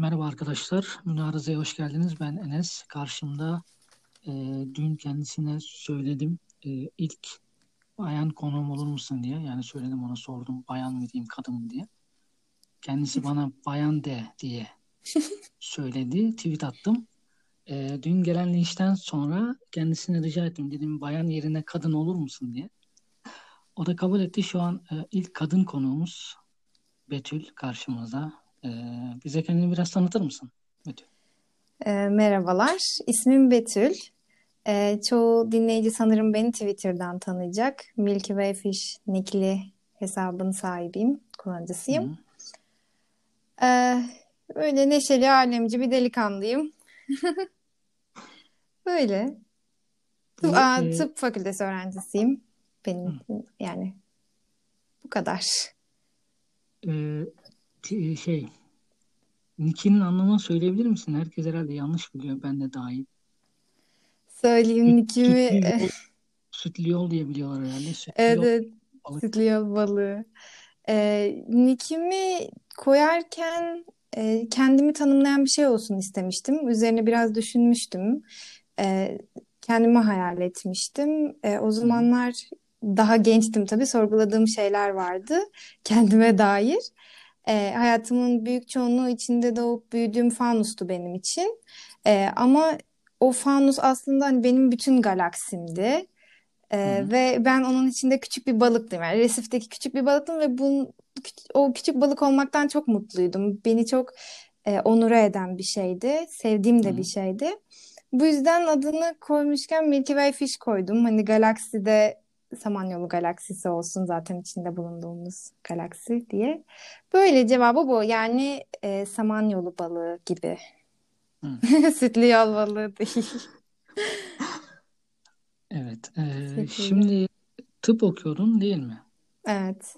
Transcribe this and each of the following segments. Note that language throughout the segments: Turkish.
Merhaba arkadaşlar, Münarıza'ya hoş geldiniz. Ben Enes. Karşımda e, dün kendisine söyledim. E, ilk bayan konuğum olur musun diye. Yani söyledim ona sordum bayan mı diyeyim kadın mı diye. Kendisi bana bayan de diye söyledi. Tweet attım. E, dün gelen linçten sonra kendisine rica ettim. Dedim bayan yerine kadın olur musun diye. O da kabul etti. Şu an e, ilk kadın konuğumuz Betül karşımızda. E, bize kendini biraz tanıtır mısın Betül? E, merhabalar, ismim Betül. E, çoğu dinleyici sanırım beni Twitter'dan tanıyacak. Milky Way Fish nickli hesabın sahibiyim, kullanıcısıyım. Hı. E, böyle neşeli, alemci bir delikanlıyım. böyle. Tıp, aa, e, tıp fakültesi öğrencisiyim. Benim Hı. yani bu kadar. Ee, şey Nick'in anlamını söyleyebilir misin? Herkes herhalde yanlış biliyor. Ben de dahil. Söyleyeyim Nick'imi. Sütlü yol, sütlü yol diye biliyorlar herhalde. Sütlü evet, yol, evet. balık. Sütlü yol balığı. Ee, Nick'imi koyarken e, kendimi tanımlayan bir şey olsun istemiştim. Üzerine biraz düşünmüştüm. E, kendimi hayal etmiştim. E, o zamanlar daha gençtim tabii. Sorguladığım şeyler vardı kendime dair. E, hayatımın büyük çoğunluğu içinde doğup büyüdüğüm fanustu benim için. E, ama o fanus aslında hani benim bütün galaksimdi. E, ve ben onun içinde küçük bir balıktım. Yani Resif'teki küçük bir balıktım ve bu, o küçük balık olmaktan çok mutluydum. Beni çok e, onure eden bir şeydi. Sevdiğim de Hı. bir şeydi. Bu yüzden adını koymuşken Milky Way Fish koydum. Hani galakside Samanyolu galaksisi olsun zaten içinde bulunduğumuz galaksi diye. Böyle cevabı bu. Yani e, Samanyolu balığı gibi. Sütlü yol balığı değil. Evet. E, şimdi tıp okuyordun değil mi? Evet.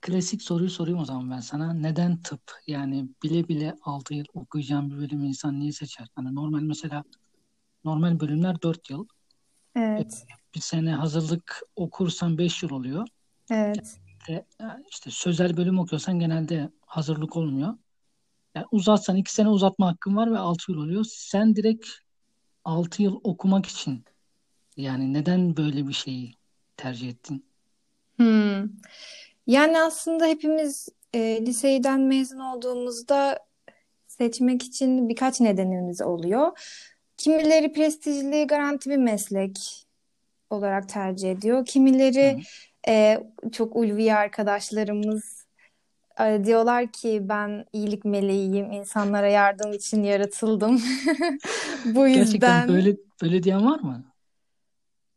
Klasik soruyu sorayım o zaman ben sana. Neden tıp? Yani bile bile 6 yıl okuyacağım bir bölümü insan niye seçer? Hani normal mesela normal bölümler 4 yıl. Evet. Bir sene hazırlık okursan 5 yıl oluyor. Evet. İşte, işte sözel bölüm okuyorsan genelde hazırlık olmuyor. Yani uzatsan 2 sene uzatma hakkın var ve 6 yıl oluyor. Sen direkt 6 yıl okumak için yani neden böyle bir şeyi tercih ettin? Hmm. Yani aslında hepimiz e, liseyden mezun olduğumuzda seçmek için birkaç nedenimiz oluyor. Kimileri prestijli, garanti bir meslek olarak tercih ediyor. Kimileri e, çok ulvi arkadaşlarımız e, diyorlar ki ben iyilik meleğiyim, insanlara yardım için yaratıldım. Bu yüzden Gerçekten böyle böyle diyen var mı?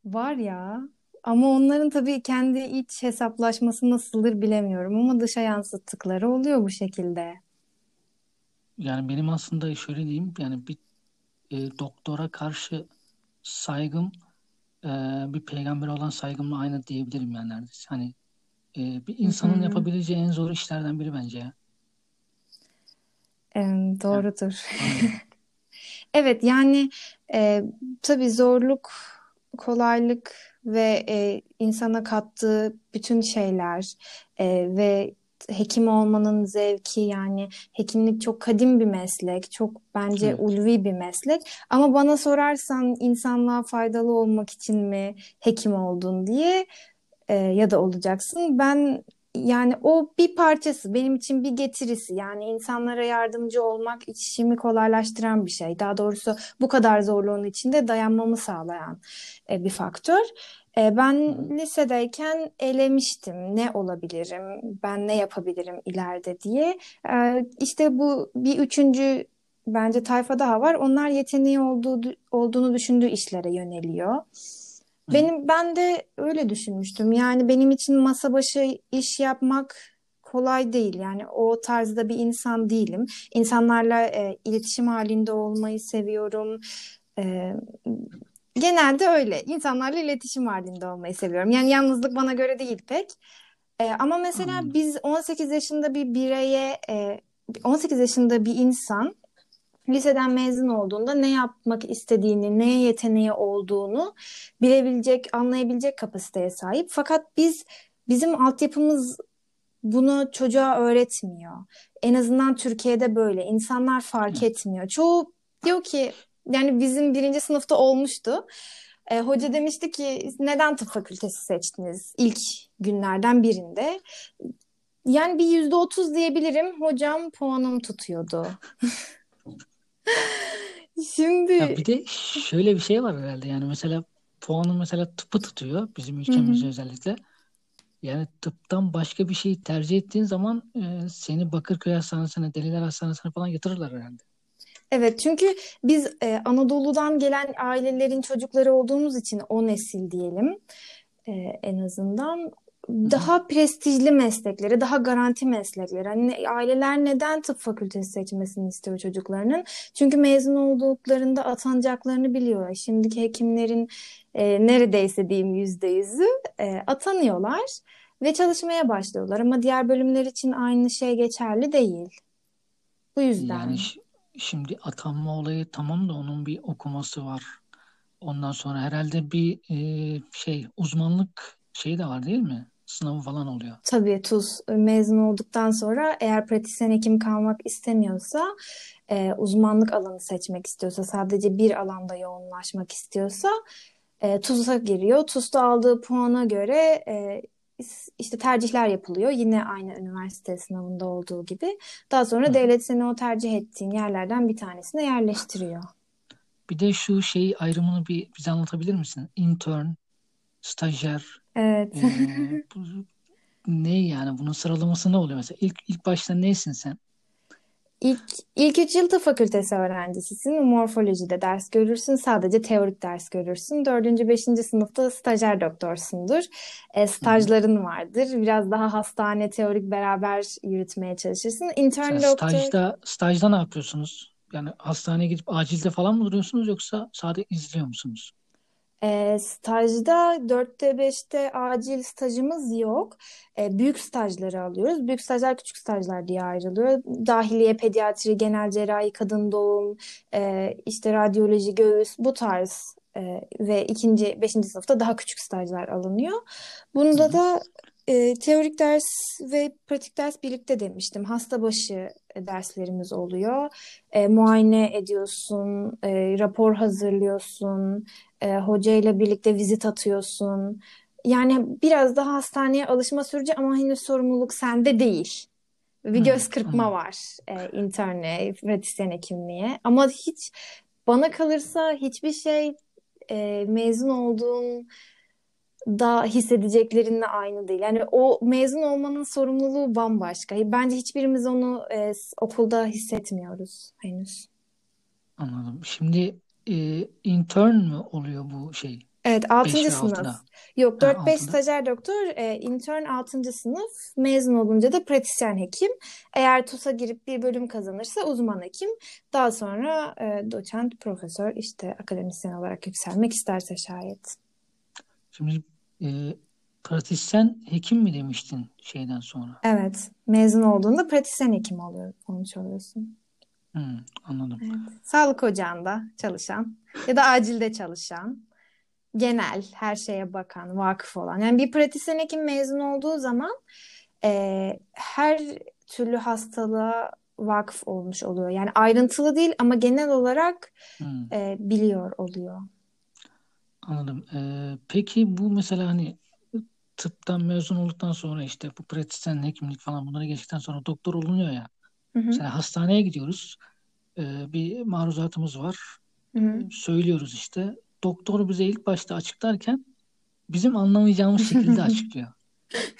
var ya. Ama onların tabii kendi iç hesaplaşması nasıldır bilemiyorum ama dışa yansıttıkları oluyor bu şekilde. Yani benim aslında şöyle diyeyim yani bir e, doktora karşı saygım e, bir peygamber olan saygımla aynı diyebilirim yani neredeyse. Hani e, bir insanın Hı-hı. yapabileceği en zor işlerden biri bence ya. E, doğrudur. Yani, evet yani e, tabii zorluk, kolaylık ve e, insana kattığı bütün şeyler e, ve hekim olmanın zevki yani hekimlik çok kadim bir meslek, çok bence evet. ulvi bir meslek. Ama bana sorarsan insanlığa faydalı olmak için mi hekim oldun diye e, ya da olacaksın. Ben yani o bir parçası benim için bir getirisi yani insanlara yardımcı olmak işimi kolaylaştıran bir şey. Daha doğrusu bu kadar zorluğun içinde dayanmamı sağlayan e, bir faktör. E, ben lisedeyken elemiştim ne olabilirim, ben ne yapabilirim ileride diye. E, işte bu bir üçüncü bence tayfa daha var. Onlar yeteneği olduğu, olduğunu düşündüğü işlere yöneliyor. Benim ben de öyle düşünmüştüm. Yani benim için masa başı iş yapmak kolay değil. Yani o tarzda bir insan değilim. İnsanlarla e, iletişim halinde olmayı seviyorum. E, genelde öyle. İnsanlarla iletişim halinde olmayı seviyorum. Yani yalnızlık bana göre değil pek. E, ama mesela hmm. biz 18 yaşında bir bireye, e, 18 yaşında bir insan liseden mezun olduğunda ne yapmak istediğini, neye yeteneği olduğunu bilebilecek, anlayabilecek kapasiteye sahip. Fakat biz bizim altyapımız bunu çocuğa öğretmiyor. En azından Türkiye'de böyle. İnsanlar fark etmiyor. Çoğu diyor ki yani bizim birinci sınıfta olmuştu. E, hoca demişti ki neden tıp fakültesi seçtiniz ilk günlerden birinde? Yani bir yüzde otuz diyebilirim. Hocam puanım tutuyordu. Şimdi Ya bir de şöyle bir şey var herhalde yani mesela puanı mesela tıpı tutuyor bizim ülkemizde özellikle. Yani tıptan başka bir şeyi tercih ettiğin zaman e, seni Bakırköy Hastanesi'ne, Deliler Hastanesi'ne falan yatırırlar herhalde. Evet çünkü biz e, Anadolu'dan gelen ailelerin çocukları olduğumuz için o nesil diyelim e, en azından daha prestijli meslekleri, daha garanti meslekleri. Hani aileler neden tıp fakültesi seçmesini istiyor çocuklarının? Çünkü mezun olduklarında atanacaklarını biliyor. Şimdiki hekimlerin e, neredeyse diyeyim yüzde yüzü e, atanıyorlar ve çalışmaya başlıyorlar. Ama diğer bölümler için aynı şey geçerli değil. Bu yüzden. Yani şimdi atanma olayı tamam da onun bir okuması var. Ondan sonra herhalde bir e, şey uzmanlık şeyi de var değil mi? Sınavı falan oluyor. Tabii TUS mezun olduktan sonra eğer pratisyen hekim kalmak istemiyorsa e, uzmanlık alanı seçmek istiyorsa sadece bir alanda yoğunlaşmak istiyorsa e, TUS'a giriyor. TUS'ta aldığı puana göre e, işte tercihler yapılıyor. Yine aynı üniversite sınavında olduğu gibi. Daha sonra Hı. devlet seni o tercih ettiğin yerlerden bir tanesine yerleştiriyor. Bir de şu şey ayrımını bir bize anlatabilir misin? Intern, stajyer. Evet. E, bu, ne yani bunun sıralaması ne oluyor mesela? İlk ilk başta neysin sen? İlk, ilk üç yıl tıp fakültesi öğrencisisin. Morfolojide ders görürsün. Sadece teorik ders görürsün. Dördüncü, beşinci sınıfta stajyer doktorsundur. E, stajların vardır. Biraz daha hastane teorik beraber yürütmeye çalışırsın. Intern Sen doktor... Stajda, stajda ne yapıyorsunuz? Yani hastaneye gidip acilde falan mı duruyorsunuz yoksa sadece izliyor musunuz? E, stajda 4'te 5'te acil stajımız yok. E, büyük stajları alıyoruz. Büyük stajlar küçük stajlar diye ayrılıyor. Dahiliye, pediatri, genel cerrahi, kadın doğum, e, işte radyoloji, göğüs bu tarz e, ve ikinci, beşinci sınıfta daha küçük stajlar alınıyor. Bunda da e, teorik ders ve pratik ders birlikte demiştim. Hasta başı derslerimiz oluyor. E, muayene ediyorsun, e, rapor hazırlıyorsun, e, hocayla birlikte vizit atıyorsun. Yani biraz daha hastaneye alışma süreci ama henüz sorumluluk sende değil. Bir hmm, göz kırpma hmm. var e, interne, pratisyen hekimliğe. Ama hiç bana kalırsa hiçbir şey e, mezun olduğun da hissedeceklerinle aynı değil. Yani o mezun olmanın sorumluluğu bambaşka. Bence hiçbirimiz onu e, okulda hissetmiyoruz henüz. Anladım. Şimdi e, intern mü oluyor bu şey? Evet 6. sınıf. Altına. Yok 4-5 stajyer doktor, e, intern 6. sınıf. Mezun olunca da pratisyen hekim. Eğer TUS'a girip bir bölüm kazanırsa uzman hekim. Daha sonra e, doçent, profesör, işte akademisyen olarak yükselmek isterse şayet. Şimdi e, pratisyen hekim mi demiştin şeyden sonra? Evet. Mezun olduğunda pratisyen hekim oluyor, olmuş oluyorsun. Hmm, anladım. Evet. Sağlık ocağında çalışan ya da acilde çalışan, genel her şeye bakan, vakıf olan. Yani bir pratisyen hekim mezun olduğu zaman e, her türlü hastalığa vakıf olmuş oluyor. Yani ayrıntılı değil ama genel olarak hmm. e, biliyor oluyor. Anladım. Ee, peki bu mesela hani tıptan mezun olduktan sonra işte bu pratisyen hekimlik falan bunlara geçtikten sonra doktor olunuyor ya. Hı hı. Mesela hastaneye gidiyoruz. Ee, bir maruzatımız var. Hı hı. Söylüyoruz işte. Doktor bize ilk başta açıklarken bizim anlamayacağımız şekilde açıklıyor.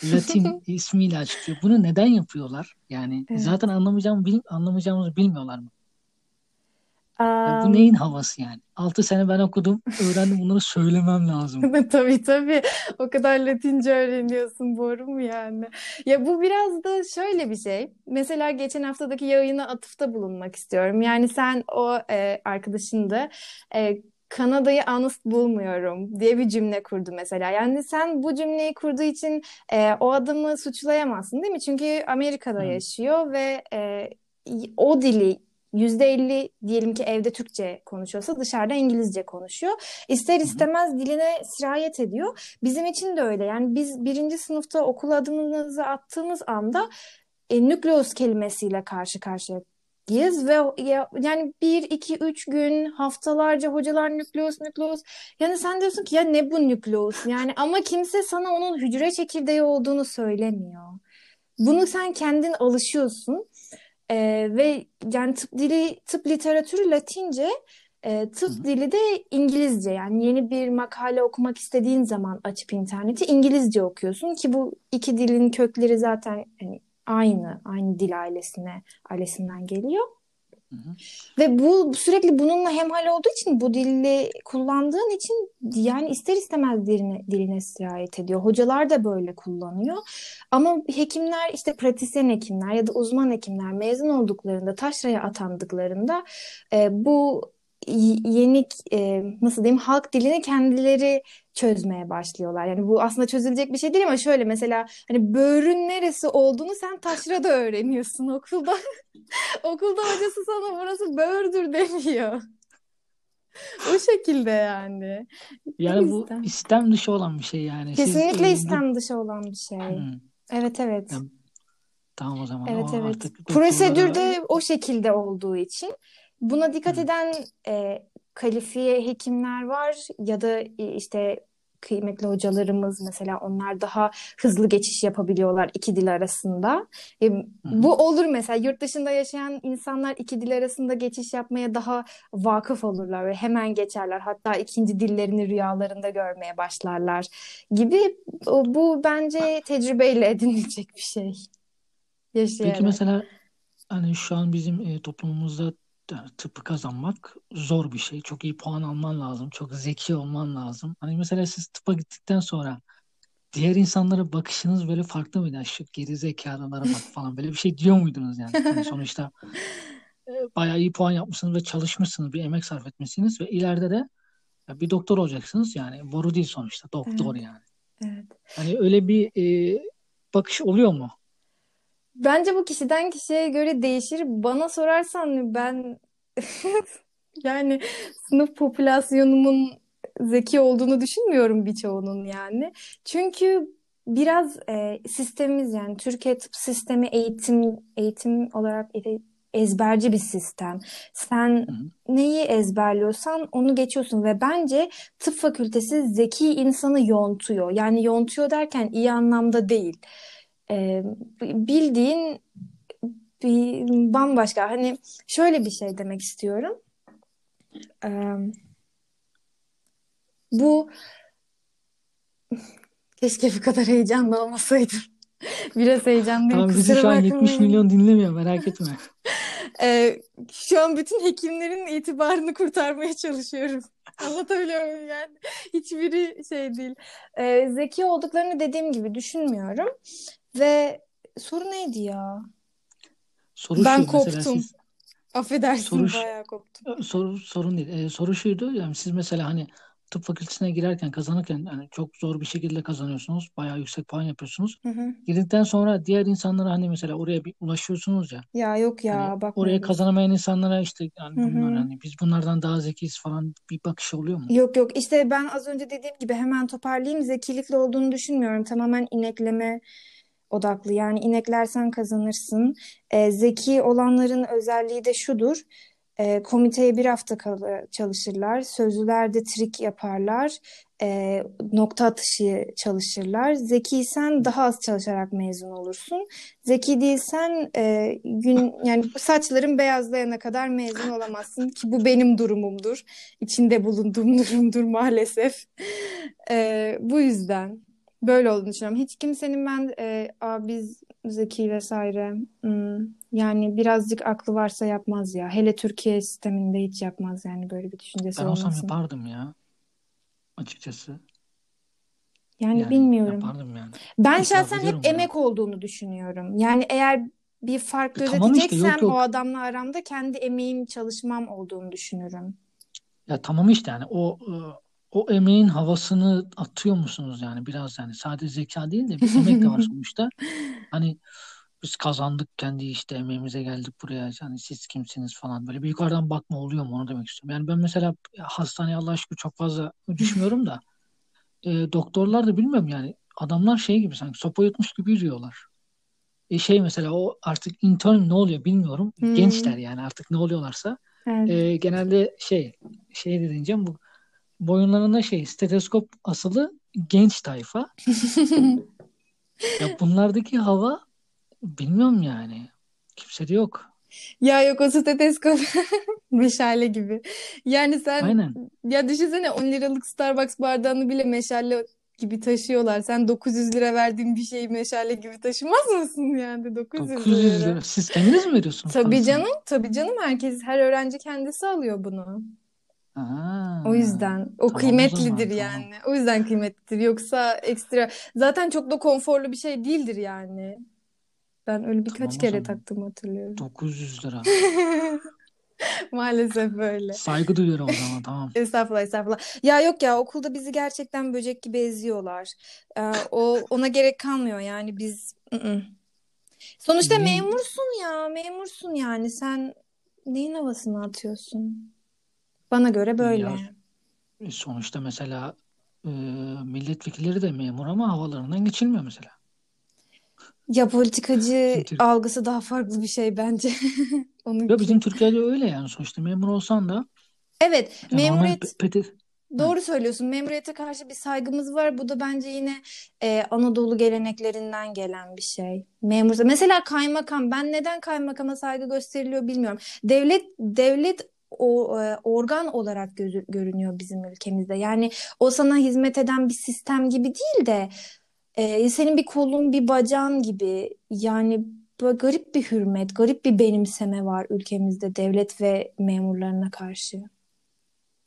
Latin ismiyle açıklıyor. Bunu neden yapıyorlar? Yani evet. zaten anlamayacağımı bil, anlamayacağımızı bilmiyorlar mı? Ya bu neyin havası yani? 6 sene ben okudum, öğrendim bunları söylemem lazım. tabii tabii. O kadar Latince öğreniyorsun, boru mu yani? Ya bu biraz da şöyle bir şey. Mesela geçen haftadaki yayına atıfta bulunmak istiyorum. Yani sen o e, arkadaşın da e, Kanada'yı honest bulmuyorum diye bir cümle kurdu mesela. Yani sen bu cümleyi kurduğu için e, o adamı suçlayamazsın değil mi? Çünkü Amerika'da yaşıyor ve e, o dili %50 diyelim ki evde Türkçe konuşuyorsa dışarıda İngilizce konuşuyor. İster istemez diline sirayet ediyor. Bizim için de öyle. Yani biz birinci sınıfta okul adımımızı attığımız anda e, nükleus kelimesiyle karşı karşıya Giz ve ya, yani bir, iki, üç gün haftalarca hocalar nükleus nükleus yani sen diyorsun ki ya ne bu nükleus yani ama kimse sana onun hücre çekirdeği olduğunu söylemiyor. Bunu sen kendin alışıyorsun ee, ve yani tıp dili tıp literatürü Latince e, tıp Hı-hı. dili de İngilizce yani yeni bir makale okumak istediğin zaman açıp interneti İngilizce okuyorsun ki bu iki dilin kökleri zaten hani aynı, aynı dil ailesine, ailesinden geliyor. Ve bu sürekli bununla hemhal olduğu için bu dili kullandığın için yani ister istemez diline, diline sirayet ediyor. Hocalar da böyle kullanıyor. Ama hekimler işte pratisyen hekimler ya da uzman hekimler mezun olduklarında taşraya atandıklarında e, bu yeni e, nasıl diyeyim halk dilini kendileri çözmeye başlıyorlar. Yani bu aslında çözülecek bir şey değil ama şöyle mesela hani böğrün neresi olduğunu sen taşrada öğreniyorsun okulda. okulda hocası sana burası böğürdür demiyor. o şekilde yani. Yani bu istem dışı olan bir şey yani. Kesinlikle Siz, istem bu... dışı olan bir şey. Hmm. Evet evet. Yani, tamam o zaman. Evet o evet. Prosedürde o şekilde olduğu için Buna dikkat eden e, kalifiye hekimler var ya da e, işte kıymetli hocalarımız mesela onlar daha hızlı geçiş yapabiliyorlar iki dil arasında. E, bu olur mesela yurt dışında yaşayan insanlar iki dil arasında geçiş yapmaya daha vakıf olurlar ve hemen geçerler. Hatta ikinci dillerini rüyalarında görmeye başlarlar gibi. Bu bence tecrübeyle edinilecek bir şey. Yaşayarak. Peki mesela hani şu an bizim e, toplumumuzda yani tıpı kazanmak zor bir şey. Çok iyi puan alman lazım. Çok zeki olman lazım. Hani mesela siz tıpa gittikten sonra diğer insanlara bakışınız böyle farklı mıydı? Yani şu geri zekalılara bak falan böyle bir şey diyor muydunuz yani? yani sonuçta e, bayağı iyi puan yapmışsınız ve çalışmışsınız, bir emek sarf etmişsiniz ve ileride de bir doktor olacaksınız yani boru değil sonuçta doktor evet. yani. Evet. Hani öyle bir e, bakış oluyor mu? Bence bu kişiden kişiye göre değişir. Bana sorarsan ben yani sınıf popülasyonumun zeki olduğunu düşünmüyorum birçoğunun yani. Çünkü biraz e, sistemimiz yani Türkiye tıp sistemi eğitim eğitim olarak ezberci bir sistem. Sen Hı-hı. neyi ezberliyorsan onu geçiyorsun ve bence tıp fakültesi zeki insanı yontuyor. Yani yontuyor derken iyi anlamda değil e, bildiğin bir bambaşka hani şöyle bir şey demek istiyorum. E, bu keşke bu kadar heyecanlı olmasaydım. Biraz heyecanlıyım. Tamam bizi şu an 70 milyon dinlemiyor merak etme. ee, şu an bütün hekimlerin itibarını kurtarmaya çalışıyorum. Anlatabiliyor muyum yani? Hiçbiri şey değil. Ee, zeki olduklarını dediğim gibi düşünmüyorum. Ve soru neydi ya? Soru ben şu, koptum. Siz, Affedersin soru, bayağı koptum. Soru, sorun değil. Ee, soru şuydu. Yani siz mesela hani tıp fakültesine girerken kazanırken yani çok zor bir şekilde kazanıyorsunuz. Bayağı yüksek puan yapıyorsunuz. Hı hı. Girdikten sonra diğer insanlara hani mesela oraya bir ulaşıyorsunuz ya. Ya yok ya hani bak. Oraya kazanamayan insanlara işte yani hı hı. bunlar hani biz bunlardan daha zekiyiz falan bir bakış oluyor mu? Yok yok işte ben az önce dediğim gibi hemen toparlayayım. Zekilikle olduğunu düşünmüyorum. Tamamen inekleme odaklı. Yani ineklersen kazanırsın. E, zeki olanların özelliği de şudur. E, komiteye bir hafta kalı çalışırlar. Sözlülerde trik yaparlar. E, nokta atışı çalışırlar. Zekiysen daha az çalışarak mezun olursun. Zeki değilsen e, gün yani saçların beyazlayana kadar mezun olamazsın ki bu benim durumumdur. İçinde bulunduğum durumdur maalesef. E, bu yüzden böyle olduğunu düşünüyorum. Hiç kimsenin ben e, Aa, biz zeki vesaire hmm, yani birazcık aklı varsa yapmaz ya. Hele Türkiye sisteminde hiç yapmaz yani böyle bir düşüncesi Ben olmasın. olsam yapardım ya açıkçası. Yani, yani bilmiyorum. Yapardım yani. Ben İtiraf şahsen hep yani. emek olduğunu düşünüyorum. Yani eğer bir fark e, tamam işte, yok, yok. o adamla aramda kendi emeğim, çalışmam olduğunu düşünürüm. Ya tamam işte yani o o emeğin havasını atıyor musunuz yani biraz yani sadece zeka değil de bir emek de var sonuçta. Hani biz kazandık kendi işte emeğimize geldik buraya yani siz kimsiniz falan böyle bir yukarıdan bakma oluyor mu onu demek istiyorum. Yani ben mesela hastaneye Allah aşkına çok fazla düşmüyorum da e, doktorlar da bilmiyorum yani adamlar şey gibi sanki sopa yutmuş gibi yürüyorlar. E, şey mesela o artık intern ne oluyor bilmiyorum. Hmm. Gençler yani artık ne oluyorlarsa. Evet. E, genelde şey şey de diyeceğim bu boyunlarında şey steteskop asılı genç tayfa. Ya bunlardaki hava bilmiyorum yani. Kimse de yok. Ya yok o steteskop meşale gibi. Yani sen Aynen. ya düşünsene 10 liralık Starbucks bardağını bile meşale gibi taşıyorlar. Sen 900 lira verdiğin bir şeyi meşale gibi taşımaz mısın yani 900 900 lira? lira. Siz kendiniz mi veriyorsunuz Tabii parasını? canım, tabii canım herkes her öğrenci kendisi alıyor bunu. Ha, O yüzden o tamam o kıymetlidir zaman yani. tamam. O yüzden kıymetlidir. Yoksa ekstra zaten çok da konforlu bir şey değildir yani. Ben öyle birkaç Tamam o kere taktım hatırlıyorum. 900 lira. Maalesef böyle. Saygı duyuyorum o zaman tamam. Estağfurullah, estağfurullah. Ya yok ya okulda bizi gerçekten böcek gibi eziyorlar. Ee, o ona gerek kalmıyor yani biz. ı-ı. Sonuçta Ne? memursun ya, memursun yani. Sen neyin havasını atıyorsun? Bana göre böyle. Ya e, sonuçta mesela e, milletvekilleri de memur ama havalarından geçilmiyor mesela. Ya politikacı Türk algısı daha farklı bir şey bence. ya Onunki. bizim Türkiye'de öyle yani sonuçta memur olsan da Evet, ya normal memuriyet pe- peti Doğru söylüyorsun. Memuriyete karşı bir saygımız var. Bu da bence yine e, Anadolu geleneklerinden gelen bir şey. Memur. Mesela kaymakam. Ben neden kaymakama saygı gösteriliyor bilmiyorum. Devlet devlet o e, organ olarak gözü, görünüyor bizim ülkemizde. Yani o sana hizmet eden bir sistem gibi değil de e, senin bir kolun, bir bacağın gibi. Yani böyle garip bir hürmet, garip bir benimseme var ülkemizde devlet ve memurlarına karşı.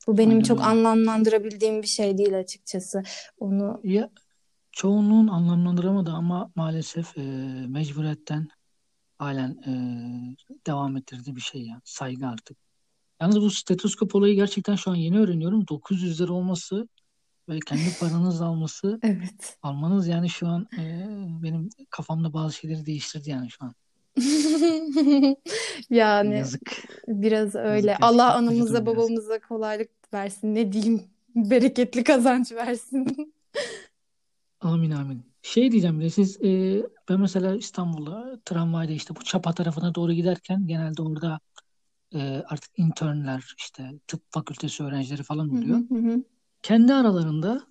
Bu benim aynen çok anlamlandırabildiğim bir şey değil açıkçası. Onu Ya çoğunluğun anlamlandıramadı ama maalesef e, mecburiyetten halen e, devam ettirdiği bir şey ya. Saygı artık. Yalnız bu stetoskop olayı gerçekten şu an yeni öğreniyorum. 900 lira olması ve kendi paranızla alması evet. almanız yani şu an e, benim kafamda bazı şeyleri değiştirdi yani şu an. Yani Yazık. biraz öyle. Yazık Allah anamıza biraz. babamıza kolaylık versin. Ne diyeyim? Bereketli kazanç versin. Amin amin. Şey diyeceğim bir de siz e, ben mesela İstanbul'da tramvayda işte bu Çapa tarafına doğru giderken genelde orada e, artık internler işte tıp fakültesi öğrencileri falan oluyor. hı hı hı. Kendi aralarında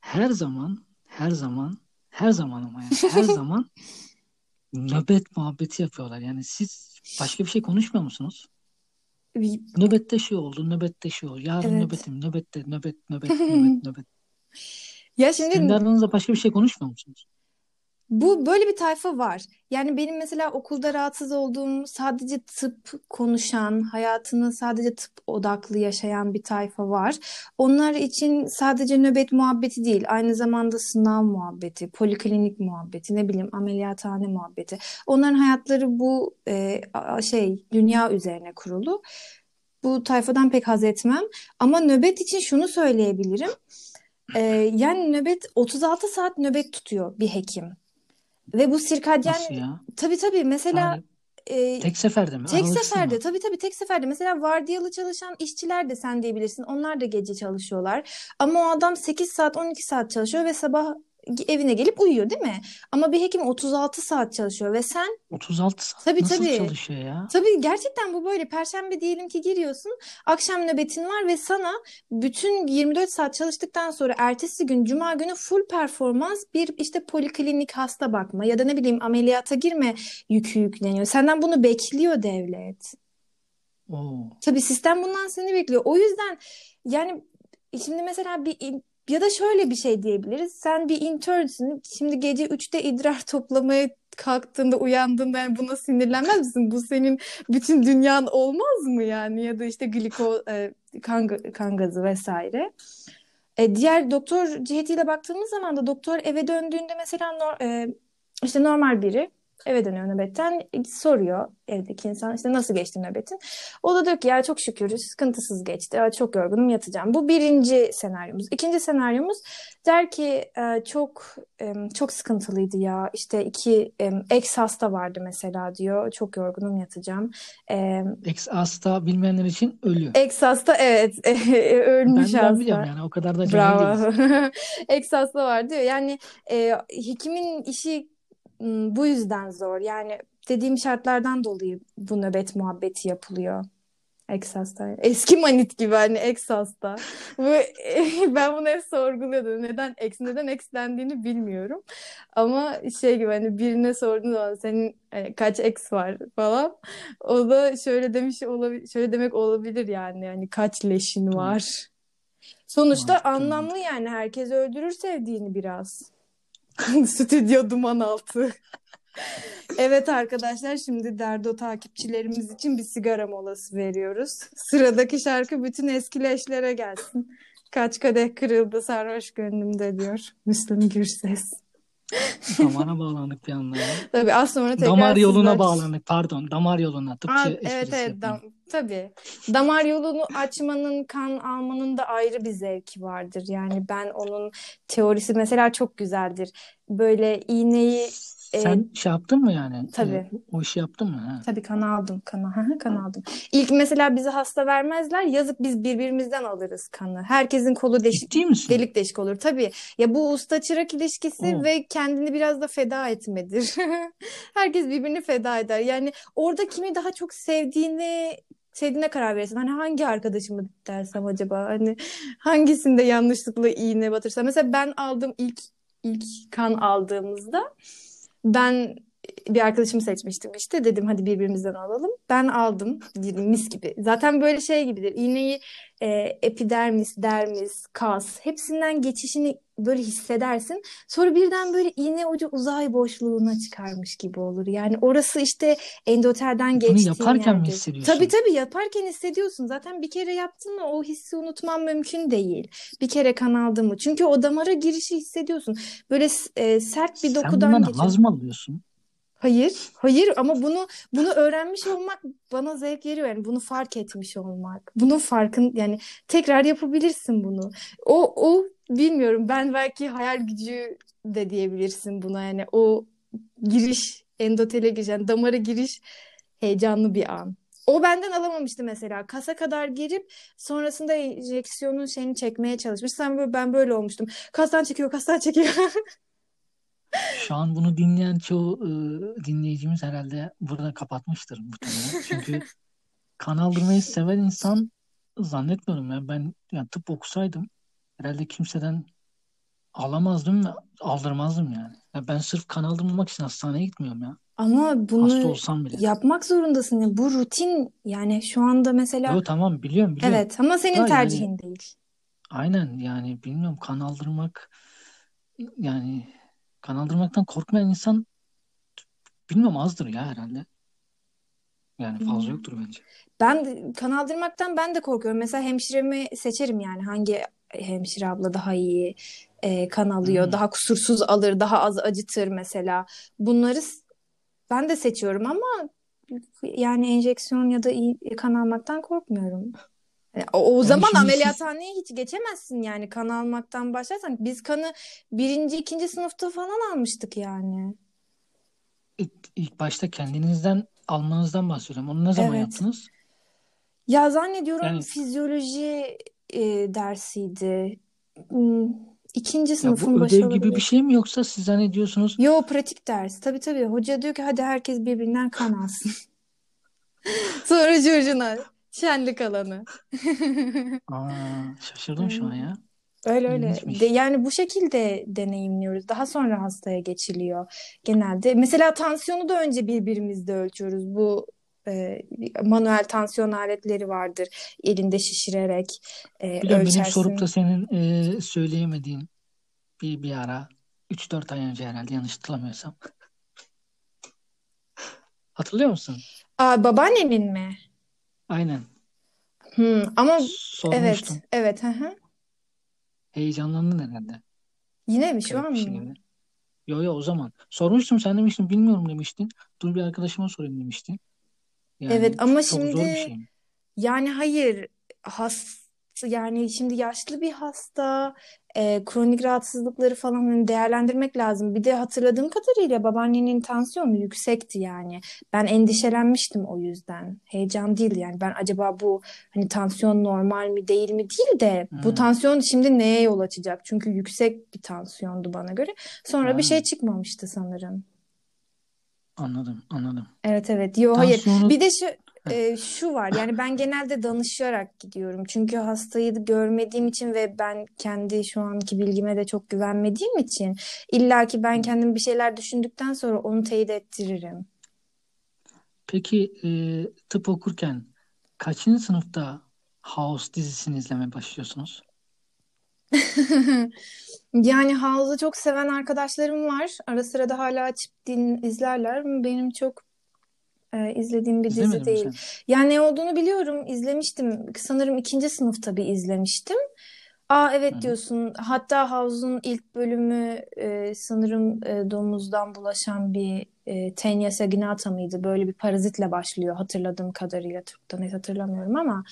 her zaman her zaman her zaman ama yani her zaman nöbet muhabbeti yapıyorlar. Yani siz başka bir şey konuşmuyor musunuz? Nöbette şey oldu, nöbette şey oldu. Yarın Evet. nöbetim, nöbette, nöbet, nöbet, nöbet, nöbet. Ya şimdi kendi aranızda başka bir şey konuşmuyor musunuz? Bu böyle bir tayfa var. Yani benim mesela okulda rahatsız olduğum sadece tıp konuşan, hayatını sadece tıp odaklı yaşayan bir tayfa var. Onlar için sadece nöbet muhabbeti değil, aynı zamanda sınav muhabbeti, poliklinik muhabbeti, ne bileyim ameliyathane muhabbeti. Onların hayatları bu e, şey dünya üzerine kurulu. Bu tayfadan pek haz etmem. Ama nöbet için şunu söyleyebilirim. E, yani nöbet 36 saat nöbet tutuyor bir hekim. Ve bu sirkadyen Nasıl ya? tabii tabii mesela e, tek seferde mi? tek Aralıksız seferde mı? tabii tabii tek seferde mesela vardiyalı çalışan işçiler de sen diyebilirsin. Onlar da gece çalışıyorlar. Ama o adam 8 saat 12 saat çalışıyor ve sabah evine gelip uyuyor değil mi? Ama bir hekim 36 saat çalışıyor ve sen 36 saat tabii nasıl tabii çalışıyor ya? Tabii gerçekten bu böyle. Perşembe diyelim ki giriyorsun, akşam nöbetin var ve sana bütün 24 saat çalıştıktan sonra ertesi gün Cuma günü full performans bir işte poliklinik hasta bakma ya da ne bileyim ameliyata girme yükü yükleniyor. Senden bunu bekliyor devlet. Oo. Tabii sistem bundan seni bekliyor. O yüzden yani şimdi mesela bir ya da şöyle bir şey diyebiliriz. Sen bir internsün. Şimdi gece 3'te idrar toplamaya kalktığında uyandığında yani buna sinirlenmez misin? Bu senin bütün dünyan olmaz mı yani? Ya da işte gliko e, kan, kan gazı vesaire. E, diğer doktor cihetiyle baktığımız zaman da doktor eve döndüğünde mesela nor- e, işte normal biri eve dönüyor nöbetten soruyor evdeki insan işte nasıl geçti nöbetin. O da diyor ki ya çok şükür sıkıntısız geçti. Çok yorgunum yatacağım. Bu birinci senaryomuz. İkinci senaryomuz der ki e, çok çok sıkıntılıydı ya. İşte iki ex hasta vardı mesela diyor. Çok yorgunum yatacağım. Ex hasta bilmeyenler için ölü. Ex hasta evet ölmüş ben, hasta. Ben biliyorum yani o kadar da Bravo. ex hasta var diyor. Yani e, hekimin işi bu yüzden zor. Yani dediğim şartlardan dolayı bu nöbet muhabbeti yapılıyor. Eksas'ta. Eski manit gibi hani Eksas'ta. Bu, ben bunu hep sorguluyordum. Neden X, neden X dendiğini bilmiyorum. Ama şey gibi hani birine sorduğun zaman senin hani, kaç X var falan. O da şöyle demiş olabilir, şöyle demek olabilir yani. Yani kaç leşin var. Sonuçta anlamlı yani. Herkes öldürür sevdiğini biraz. Stüdyo duman altı. evet arkadaşlar şimdi Derdo takipçilerimiz için bir sigara molası veriyoruz. Sıradaki şarkı bütün eskileşlere gelsin. Kaç kadeh kırıldı sarhoş gönlümde diyor Müslüm Gürses. Damara bağlandık bir anda ya. Tabii az sonra tekrar Damar yoluna sizler... bağlandık pardon. Damar yoluna. Tıpkı Aa, evet evet dam tabii. Damar yolunu açmanın, kan almanın da ayrı bir zevki vardır. Yani ben onun teorisi mesela çok güzeldir. Böyle iğneyi sen e, şey yaptın mı yani? Tabii. E, o işi yaptın mı? Ha. Tabii kan aldım. Kanı, kan aldım. İlk mesela bizi hasta vermezler. Yazık biz birbirimizden alırız kanı. Herkesin kolu deşik, delik deşik olur. Tabii. Ya bu usta çırak ilişkisi Oo. ve kendini biraz da feda etmedir. Herkes birbirini feda eder. Yani orada kimi daha çok sevdiğini sevdiğine karar verirsin. Hani hangi arkadaşımı dersem acaba? Hani hangisinde yanlışlıkla iğne batırsam. Mesela ben aldım ilk ilk kan aldığımızda ben bir arkadaşımı seçmiştim işte. Dedim hadi birbirimizden alalım. Ben aldım. Mis gibi. Zaten böyle şey gibidir. İğneyi e, epidermis, dermis, kas hepsinden geçişini böyle hissedersin. Sonra birden böyle iğne ucu uzay boşluğuna çıkarmış gibi olur. Yani orası işte endoterden geçtiğin Bunu yaparken yerdir. mi hissediyorsun? Tabii tabii yaparken hissediyorsun. Zaten bir kere yaptın mı o hissi unutman mümkün değil. Bir kere kan aldın mı? Çünkü o damara girişi hissediyorsun. Böyle e, sert bir dokudan Sen bundan haz mı alıyorsun? Hayır, hayır ama bunu bunu öğrenmiş olmak bana zevk veriyor yani bunu fark etmiş olmak. Bunun farkın yani tekrar yapabilirsin bunu. O o bilmiyorum ben belki hayal gücü de diyebilirsin buna yani o giriş endotele giriş yani damara giriş heyecanlı bir an. O benden alamamıştı mesela. Kasa kadar girip sonrasında enjeksiyonun şeyini çekmeye çalışmış. Sen böyle ben böyle olmuştum. Kastan çekiyor, kastan çekiyor. Şu an bunu dinleyen çoğu e, dinleyicimiz herhalde burada kapatmıştır muhtemelen. Çünkü kan aldırmayı seven insan zannetmiyorum. Yani ben yani tıp okusaydım herhalde kimseden alamazdım ve aldırmazdım yani. yani. Ben sırf kan aldırmamak için hastaneye gitmiyorum ya. Ama bunu Hasta olsam bile. yapmak zorundasın. Yani bu rutin yani şu anda mesela. Yo, tamam biliyorum biliyorum. Evet ama senin Ha, tercihin yani değil. aynen yani bilmiyorum kan aldırmak yani kan aldırmaktan korkmayan insan bilmiyorum azdır ya herhalde. Yani fazla Hmm. yoktur bence. Ben de- kan aldırmaktan ben de korkuyorum. Mesela hemşiremi seçerim yani hangi hemşire abla daha iyi e, kan alıyor, Hmm. daha kusursuz alır, daha az acıtır mesela. Bunları ben de seçiyorum ama yani enjeksiyon ya da iyi kan almaktan korkmuyorum. O, o Yani zaman siz ameliyathaneye hiç geçemezsin yani kan almaktan başlarsan. Biz kanı birinci, ikinci sınıfta falan almıştık yani. ilk, ilk başta kendinizden almanızdan bahsediyorum. Onu ne zaman Evet. yaptınız? Ya zannediyorum Yani fizyoloji e, dersiydi. Hmm, İkinci ya bu sınıfın başı ödev gibi bir şey mi yoksa siz zannediyorsunuz Yo pratik ders. Tabii tabii. Hoca diyor ki hadi herkes birbirinden kan alsın. Sonra curcuna. Şenlik alanı. aa şaşırdım şu an ya. Öyle öyle. De, yani bu şekilde deneyimliyoruz. Daha sonra hastaya geçiliyor genelde. Mesela tansiyonu da önce birbirimizde ölçüyoruz. Bu e, manuel tansiyon aletleri vardır. Elinde şişirerek e, Biliyorum benim sorup da ölçersin. senin e, söyleyemediğin bir bir ara 3-4 ay önce herhalde yanlış hatırlamıyorsam. Hatırlıyor musun? Aa, babaannenin mi? Aynen. Hmm, ama evet, Sormuştum. evet. Hı hı. Heyecanlandın herhalde. Yine mi şu Garip an bir şey mı? gibi. Yo yo o zaman. Sormuştum sen demiştin bilmiyorum demiştin. Dur bir arkadaşıma sorayım demiştin. Yani Evet ama çok zor bir şimdi şey. yani hayır has yani şimdi yaşlı bir hasta e, kronik rahatsızlıkları falan hani değerlendirmek lazım. Bir de hatırladığım kadarıyla babaannenin tansiyonu yüksekti yani. Ben endişelenmiştim o yüzden. Heyecan değil yani. Ben acaba bu hani tansiyon normal mi değil mi değil de bu Hmm. tansiyon şimdi neye yol açacak? Çünkü yüksek bir tansiyondu bana göre. Sonra bir şey çıkmamıştı sanırım. anladım anladım. Evet evet. Yo hayır. Tansiyonu Bir de şu e, şu var. Yani ben genelde danışarak gidiyorum. Çünkü hastayı görmediğim için ve ben kendi şu anki bilgime de çok güvenmediğim için illa ki ben kendim bir şeyler düşündükten sonra onu teyit ettiririm. Peki e, tıp okurken kaçıncı sınıfta House dizisini izlemeye başlıyorsunuz? Yani House'u çok seven arkadaşlarım var. Ara sıra da hala açıp din izlerler. Benim çok e, izlediğim bir dizi İzlemedin mi değil. sen? Yani ne olduğunu biliyorum. İzlemiştim. Sanırım ikinci sınıfta bir izlemiştim. Aa evet hı. diyorsun. Hatta House'un ilk bölümü e, sanırım e, domuzdan bulaşan bir e, Tenya saginata mıydı? Böyle bir parazitle başlıyor hatırladığım kadarıyla. Türk'ten net hatırlamıyorum ama.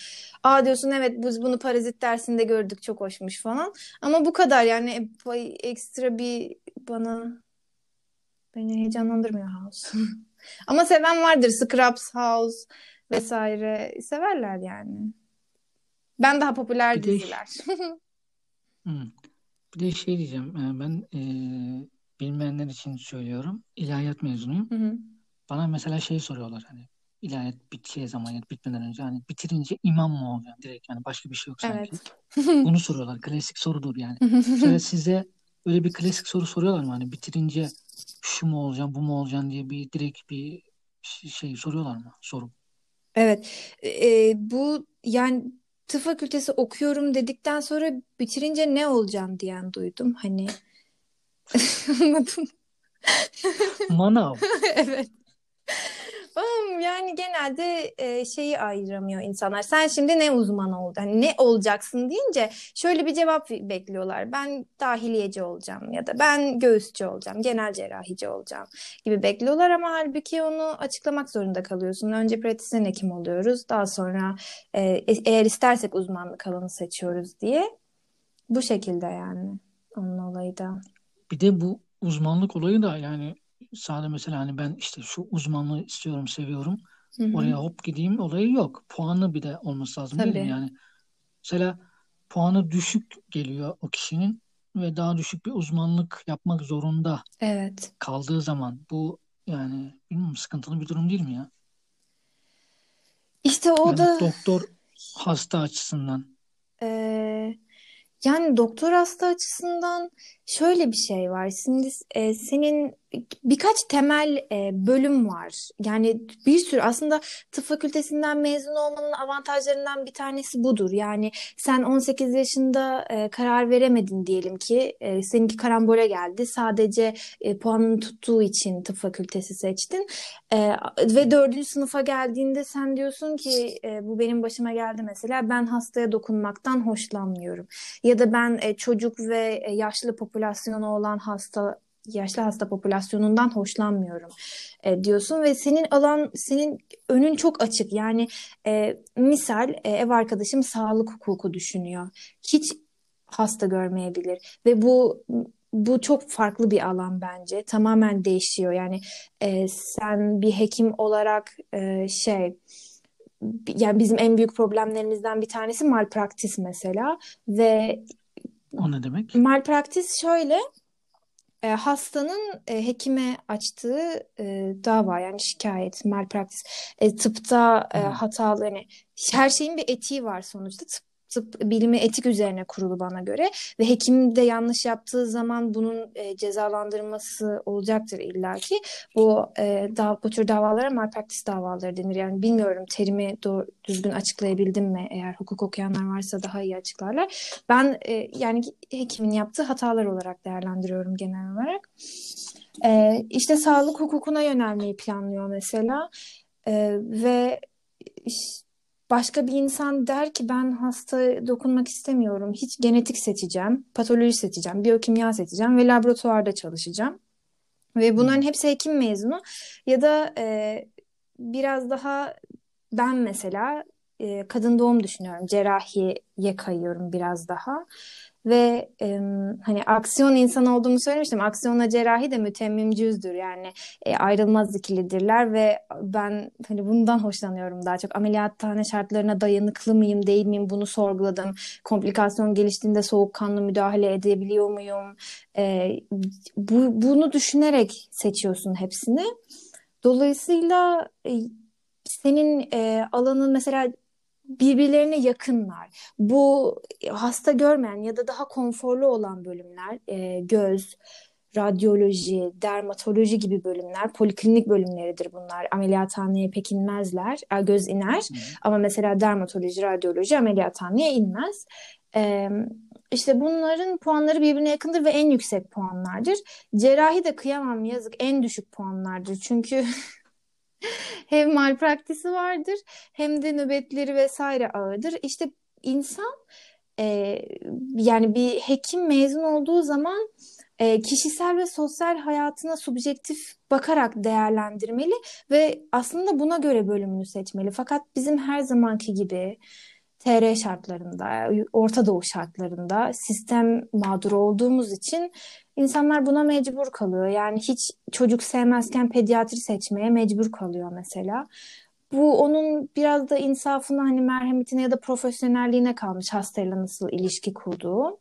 Aa diyorsun evet biz bunu parazit dersinde gördük çok hoşmuş falan. Ama bu kadar yani e, ekstra bir bana beni heyecanlandırmıyor House. Ama seven vardır. Scrubs, House vesaire severler yani. Ben daha popüler Bir de diziler. Hı. Bir de şey diyeceğim. e, Ben e, bilmeyenler için söylüyorum. İlahiyat mezunuyum. Hı hı. Bana mesela şey soruyorlar hani ilahiyat biteceği zaman ya da bitmeden önce hani bitirince imam mı olacaksın direkt yani başka bir şey yok sanki. Evet. Bunu soruyorlar. Klasik sorudur yani. Mesela size öyle bir klasik soru soruyorlar mı? Hani bitirince şu mu olacaksın, bu mu olacaksın diye bir direkt bir şey soruyorlar mı? Soru. Evet. E, bu yani tıp fakültesi okuyorum dedikten sonra bitirince ne olacağım diyen duydum. Hani anladın mı? Manav. Evet. Yani genelde e, şeyi ayıramıyor insanlar. Sen şimdi ne uzmanı oldun? Hani ne olacaksın deyince şöyle bir cevap bekliyorlar. Ben dahiliyeci olacağım ya da ben göğüsçü olacağım, genel cerrahici olacağım gibi bekliyorlar ama halbuki onu açıklamak zorunda kalıyorsun. Önce pratisyen hekim oluyoruz. Daha sonra e, eğer istersek uzmanlık alanı seçiyoruz diye. Bu şekilde yani onun olayı da. Bir de bu uzmanlık olayı da yani sadece mesela hani ben işte şu uzmanlığı istiyorum, seviyorum. Hı hı. Oraya hop gideyim olayı yok. Puanı bir de olması lazım değil mi? Tabii. Yani mesela puanı düşük geliyor o kişinin ve daha düşük bir uzmanlık yapmak zorunda Evet. kaldığı zaman bu yani bilmiyorum sıkıntılı bir durum değil mi ya? İşte o Yani da doktor hasta açısından. Ee, yani doktor hasta açısından şöyle bir şey var. Şimdi e, senin birkaç temel e, bölüm var. Yani bir sürü aslında tıp fakültesinden mezun olmanın avantajlarından bir tanesi budur. Yani sen 18 yaşında e, karar veremedin diyelim ki e, seninki karambole geldi. Sadece e, puanın tuttuğu için tıp fakültesi seçtin. E, ve dördüncü sınıfa geldiğinde sen diyorsun ki e, bu benim başıma geldi mesela ben hastaya dokunmaktan hoşlanmıyorum. Ya da ben e, çocuk ve e, yaşlı popülasyonu olan hasta yaşlı hasta popülasyonundan hoşlanmıyorum e, diyorsun ve senin alan senin önün çok açık. Yani e, misal e, ev arkadaşım sağlık hukuku düşünüyor. Hiç hasta görmeyebilir ve bu bu çok farklı bir alan bence. Tamamen değişiyor. Yani e, sen bir hekim olarak e, şey yani bizim en büyük problemlerimizden bir tanesi malpraktis mesela ve O ne demek? malpraktis şöyle e, hastanın e, hekime açtığı e, dava yani şikayet, malpraktis. E, tıpta e, hatalı hani her şeyin bir etiği var sonuçta. Tıp, tıp bilimi etik üzerine kurulu bana göre ve hekim de yanlış yaptığı zaman bunun e, cezalandırılması olacaktır illaki. Bu e, da, bu tür davalara malpraktis davaları denir. Yani bilmiyorum terimi doğru, düzgün açıklayabildim mi? Eğer hukuk okuyanlar varsa daha iyi açıklarlar. Ben e, yani hekimin yaptığı hatalar olarak değerlendiriyorum genel olarak. E, işte sağlık hukukuna yönelmeyi planlıyor mesela E, ve iş- başka bir insan der ki ben hasta dokunmak istemiyorum. Hiç genetik seçeceğim, patoloji seçeceğim, biyokimya seçeceğim ve laboratuvarda çalışacağım. Ve bunların hepsi hekim mezunu. Ya da e, biraz daha ben mesela e, kadın doğum düşünüyorum. Cerrahiye kayıyorum biraz daha. Ve e, hani aksiyon insanı olduğumu söylemiştim. Aksiyonla cerrahi de mütemmimcüzdür. Yani e, ayrılmaz ikilidirler ve ben hani bundan hoşlanıyorum daha çok. Ameliyathane şartlarına dayanıklı mıyım, değil miyim bunu sorguladım. Komplikasyon geliştiğinde soğukkanlı müdahale edebiliyor muyum? E, bu, bunu düşünerek seçiyorsun hepsini. Dolayısıyla e, senin e, alanın mesela birbirlerine yakınlar. Bu hasta görmeyen ya da daha konforlu olan bölümler e, göz, radyoloji, dermatoloji gibi bölümler, poliklinik bölümleridir bunlar. Ameliyathaneye pek inmezler. Göz iner Hı. ama mesela dermatoloji, radyoloji ameliyathaneye inmez. Ee, işte bunların puanları birbirine yakındır ve en yüksek puanlardır. Cerrahi de kıyamam yazık en düşük puanlardır. Çünkü hem malpraktisi vardır hem de nöbetleri vesaire ağırdır. İşte insan e, yani bir hekim mezun olduğu zaman e, kişisel ve sosyal hayatına subjektif bakarak değerlendirmeli ve aslında buna göre bölümünü seçmeli. Fakat bizim her zamanki gibi TR şartlarında, Orta Doğu şartlarında sistem mağduru olduğumuz için insanlar buna mecbur kalıyor. Yani hiç çocuk sevmezken pediatri seçmeye mecbur kalıyor mesela. Bu onun biraz da insafına hani merhametine ya da profesyonelliğine kalmış hastayla nasıl ilişki kurduğu.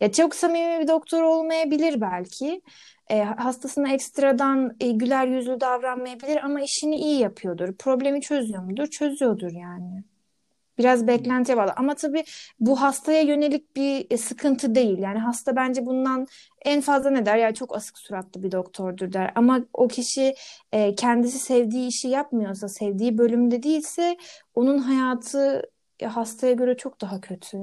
Ya çok samimi bir doktor olmayabilir belki. E, hastasına ekstradan e, güler yüzlü davranmayabilir ama işini iyi yapıyordur. Problemi çözüyor mudur? Çözüyordur yani. Biraz beklentiye bağlı. Ama tabii bu hastaya yönelik bir e, sıkıntı değil. Yani hasta bence bundan en fazla ne der? Ya çok asık suratlı bir doktordur der. Ama o kişi e, kendisi sevdiği işi yapmıyorsa, sevdiği bölümde değilse onun hayatı hastaya göre çok daha kötü.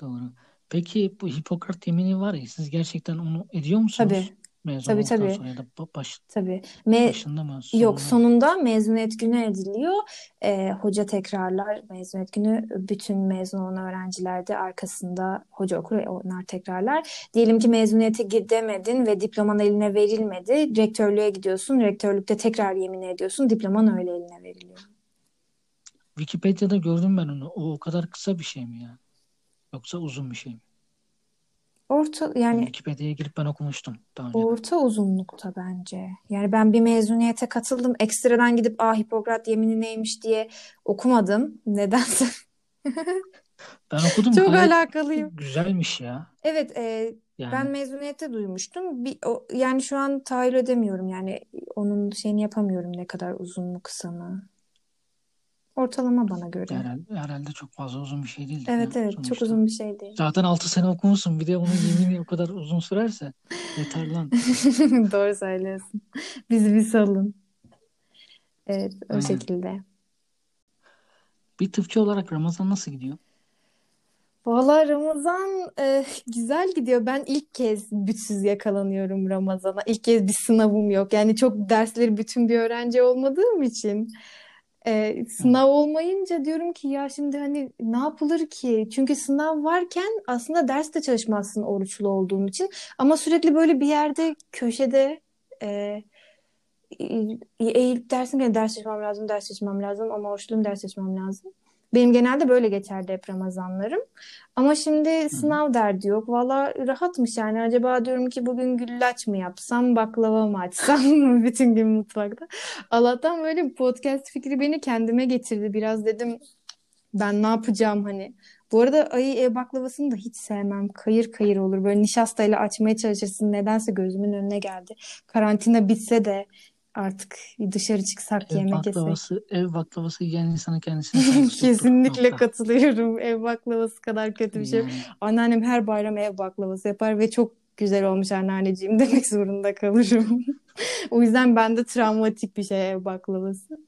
Doğru. Peki bu Hipokrat yemini var ya siz gerçekten onu ediyor musunuz? Tabii. Mezun tabii tabii. sonra ya da baş, tabii. Me başında mı? Sonunda Yok sonunda mezuniyet günü ediliyor. Ee, hoca tekrarlar mezuniyet günü bütün mezun olan öğrenciler de arkasında hoca okur onlar tekrarlar. Diyelim ki mezuniyete gidemedin ve diploman eline verilmedi. Rektörlüğe gidiyorsun. Rektörlükte tekrar yemin ediyorsun. Diploman öyle eline veriliyor. Wikipedia'da gördüm ben onu. O o kadar kısa bir şey mi ya? Yoksa uzun bir şey mi? Orta yani Wikipedia'ya girip ben okumuştum daha önce. orta uzunlukta bence. Yani ben bir mezuniyete katıldım. Ekstradan gidip ah Hipokrat yemini neymiş diye okumadım. Nedense. Ben okudum. Çok gayet alakalıyım. güzelmiş ya. Evet, e, ben Yani mezuniyette duymuştum. Bir, o, yani şu an tahayyül edemiyorum. Yani onun şeyini yapamıyorum ne kadar uzun mu kısa mı. Ortalama bana göre. herhalde, herhalde çok fazla uzun bir şey değildir Evet ya evet çok sonuçta. uzun bir şey değil. Zaten 6 sene okumuşsun. Bir de onun yemini o kadar uzun sürerse yeter lan. Doğru söylüyorsun. Bizi bir salın. Evet o Aynen. şekilde. Bir tıpçı olarak Ramazan nasıl gidiyor? Valla Ramazan e, güzel gidiyor. Ben ilk kez bütsüz yakalanıyorum Ramazan'a. İlk kez bir sınavım yok. Yani çok dersleri bütün bir öğrenci olmadığım için. E, sınav olmayınca diyorum ki ya şimdi hani ne yapılır ki? Çünkü sınav varken aslında ders de çalışmazsın oruçlu olduğun için. Ama sürekli böyle bir yerde köşede e, eğilip dersin ki ders çalışmam lazım, ders çalışmam lazım ama oruçluyum ders çalışmam lazım. Benim genelde böyle geçerdi hep Ramazanlarım. Ama şimdi sınav derdi yok. Valla rahatmış yani. Acaba diyorum ki bugün güllaç mı yapsam, baklava mı açsam bütün gün mutfakta. Allah'tan böyle bir podcast fikri beni kendime getirdi. Biraz dedim ben ne yapacağım hani. Bu arada ayı ev baklavasını da hiç sevmem. Kayır kayır olur. Böyle nişastayla açmaya çalışırsın. Nedense gözümün önüne geldi. Karantina bitse de artık dışarı çıksak Ev yemek yesek. baklavası, ev baklavası yiyen insana kendisine saygısı Kesinlikle katılıyorum. Ev baklavası kadar kötü bir şey. Yani Anneannem her bayram ev baklavası yapar ve çok güzel olmuş anneanneciğim demek zorunda kalırım. o yüzden bende travmatik bir şey ev baklavası.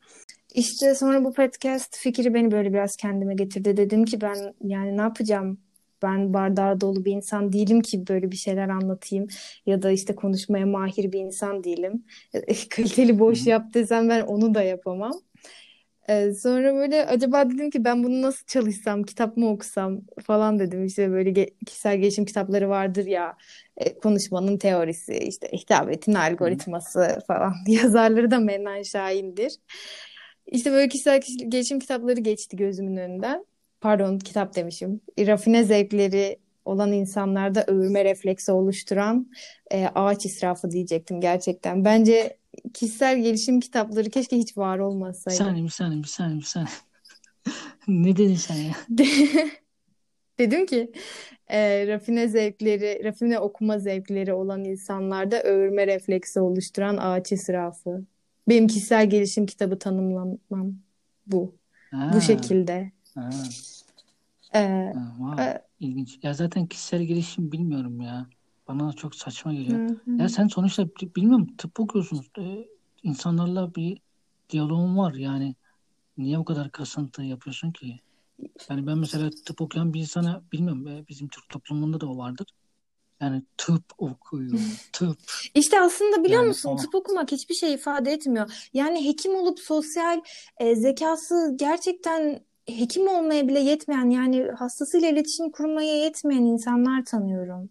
İşte sonra bu podcast fikri beni böyle biraz kendime getirdi. Dedim ki ben yani ne yapacağım? Ben bardağı dolu bir insan değilim ki böyle bir şeyler anlatayım. Ya da işte konuşmaya mahir bir insan değilim. Kaliteli boş yap desem ben onu da yapamam. Ee, sonra böyle acaba dedim ki ben bunu nasıl çalışsam, kitap mı okusam falan dedim. İşte böyle ge- kişisel gelişim kitapları vardır ya. e, konuşmanın teorisi, işte hitabetin algoritması falan. Yazarları da Mennan Şahin'dir. İşte böyle kişisel kiş- gelişim kitapları geçti gözümün önünden. Pardon, kitap demişim. Rafine zevkleri olan insanlarda övülme refleksi oluşturan e, ağaç israfı diyecektim gerçekten. Bence kişisel gelişim kitapları keşke hiç var Bir olmasaydı. saniye, bir saniye, bir saniye, bir saniye. Ne dedin sen ya? Dedim ki e, rafine zevkleri, rafine okuma zevkleri olan insanlarda övülme refleksi oluşturan ağaç israfı. Benim kişisel gelişim kitabı tanımlamam bu. Bu Ha, şekilde. Ha, E, ha, wow, e, ilginç. Ya zaten kişisel gelişim bilmiyorum ya. Bana çok saçma geliyor. hı hı. Ya sen sonuçta bi- bilmiyorum tıp okuyorsunuz. Ee, insanlarla bir diyaloğun var yani. Niye bu kadar kasıntı yapıyorsun ki? Yani ben mesela tıp okuyan bir insana bilmiyorum e, bizim Türk toplumunda da o vardır. Yani tıp okuyor, tıp. İşte aslında biliyor Yani musun o tıp okumak hiçbir şey ifade etmiyor. Yani hekim olup sosyal e, zekası gerçekten hekim olmaya bile yetmeyen yani hastasıyla iletişim kurmaya yetmeyen insanlar tanıyorum.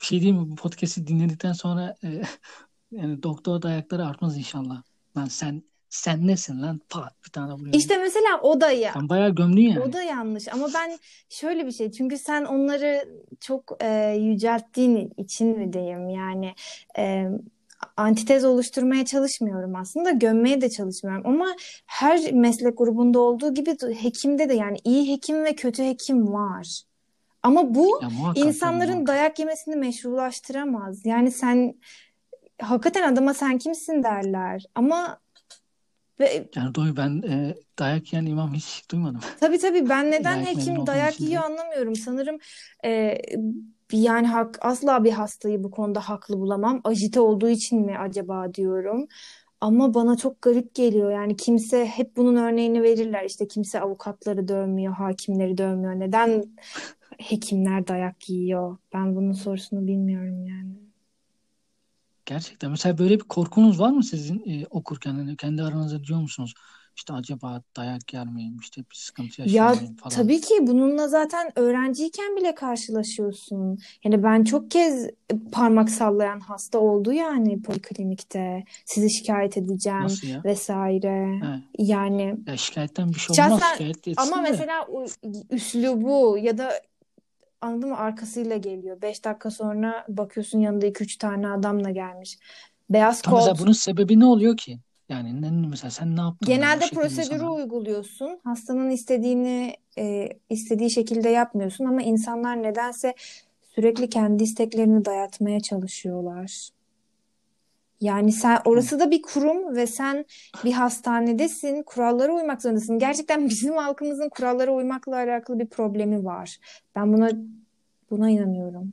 bir şey diyeyim mi? Bu podcast'i dinledikten sonra e, yani doktor dayakları artmaz inşallah. Lan sen sen nesin lan? Pat bir tane vuruyor. İşte mesela o da ya Sen bayağı gömdün o yani. da yanlış ama ben şöyle bir şey çünkü sen onları çok e, yücelttiğin için mi diyeyim yani e, antitez oluşturmaya çalışmıyorum aslında gömmeye de çalışmıyorum ama her meslek grubunda olduğu gibi hekimde de yani iyi hekim ve kötü hekim var. Ama bu Ya muhakkak insanların muhakkak. dayak yemesini meşrulaştıramaz. Yani sen hakikaten adama sen kimsin derler ama ve Yani doy ben e, dayak yiyen imam hiç duymadım. Tabii tabii ben neden Dayak hekim dayak yiyor değil. anlamıyorum. Sanırım e, yani hak, asla bir hastayı bu konuda haklı bulamam. Ajite olduğu için mi acaba diyorum. Ama bana çok garip geliyor. Yani kimse hep bunun örneğini verirler. İşte kimse avukatları dövmüyor, hakimleri dövmüyor. Neden hekimler dayak yiyor? Ben bunun sorusunu bilmiyorum yani. Gerçekten. Mesela böyle bir korkunuz var mı sizin e, okurken? Hani kendi aranızda diyor musunuz? İşte acaba dayak yer miyim? İşte bir sıkıntı yaşar Ya mıyım falan. tabii ki bununla zaten öğrenciyken bile karşılaşıyorsun. Yani ben çok kez parmak sallayan hasta oldu yani poliklinikte. Sizi şikayet edeceğim Nasıl ya? vesaire. He. Yani Ya şikayetten bir şey olmaz. şahsen Şikayet ama etsin de. mesela u- üslubu ya da anladın mı arkasıyla geliyor. Beş dakika sonra bakıyorsun yanında iki üç tane adamla gelmiş. Beyaz Tam mesela kot. bunun sebebi ne oluyor ki? Yani ne, mesela sen ne yaptın Genelde şekilde prosedürü sana? uyguluyorsun. Hastanın istediğini e, istediği şekilde yapmıyorsun ama insanlar nedense sürekli kendi isteklerini dayatmaya çalışıyorlar. Yani sen orası da bir kurum ve sen bir hastanedesin, kurallara uymak zorundasın. Gerçekten bizim halkımızın kurallara uymakla alakalı bir problemi var. Ben buna buna inanıyorum.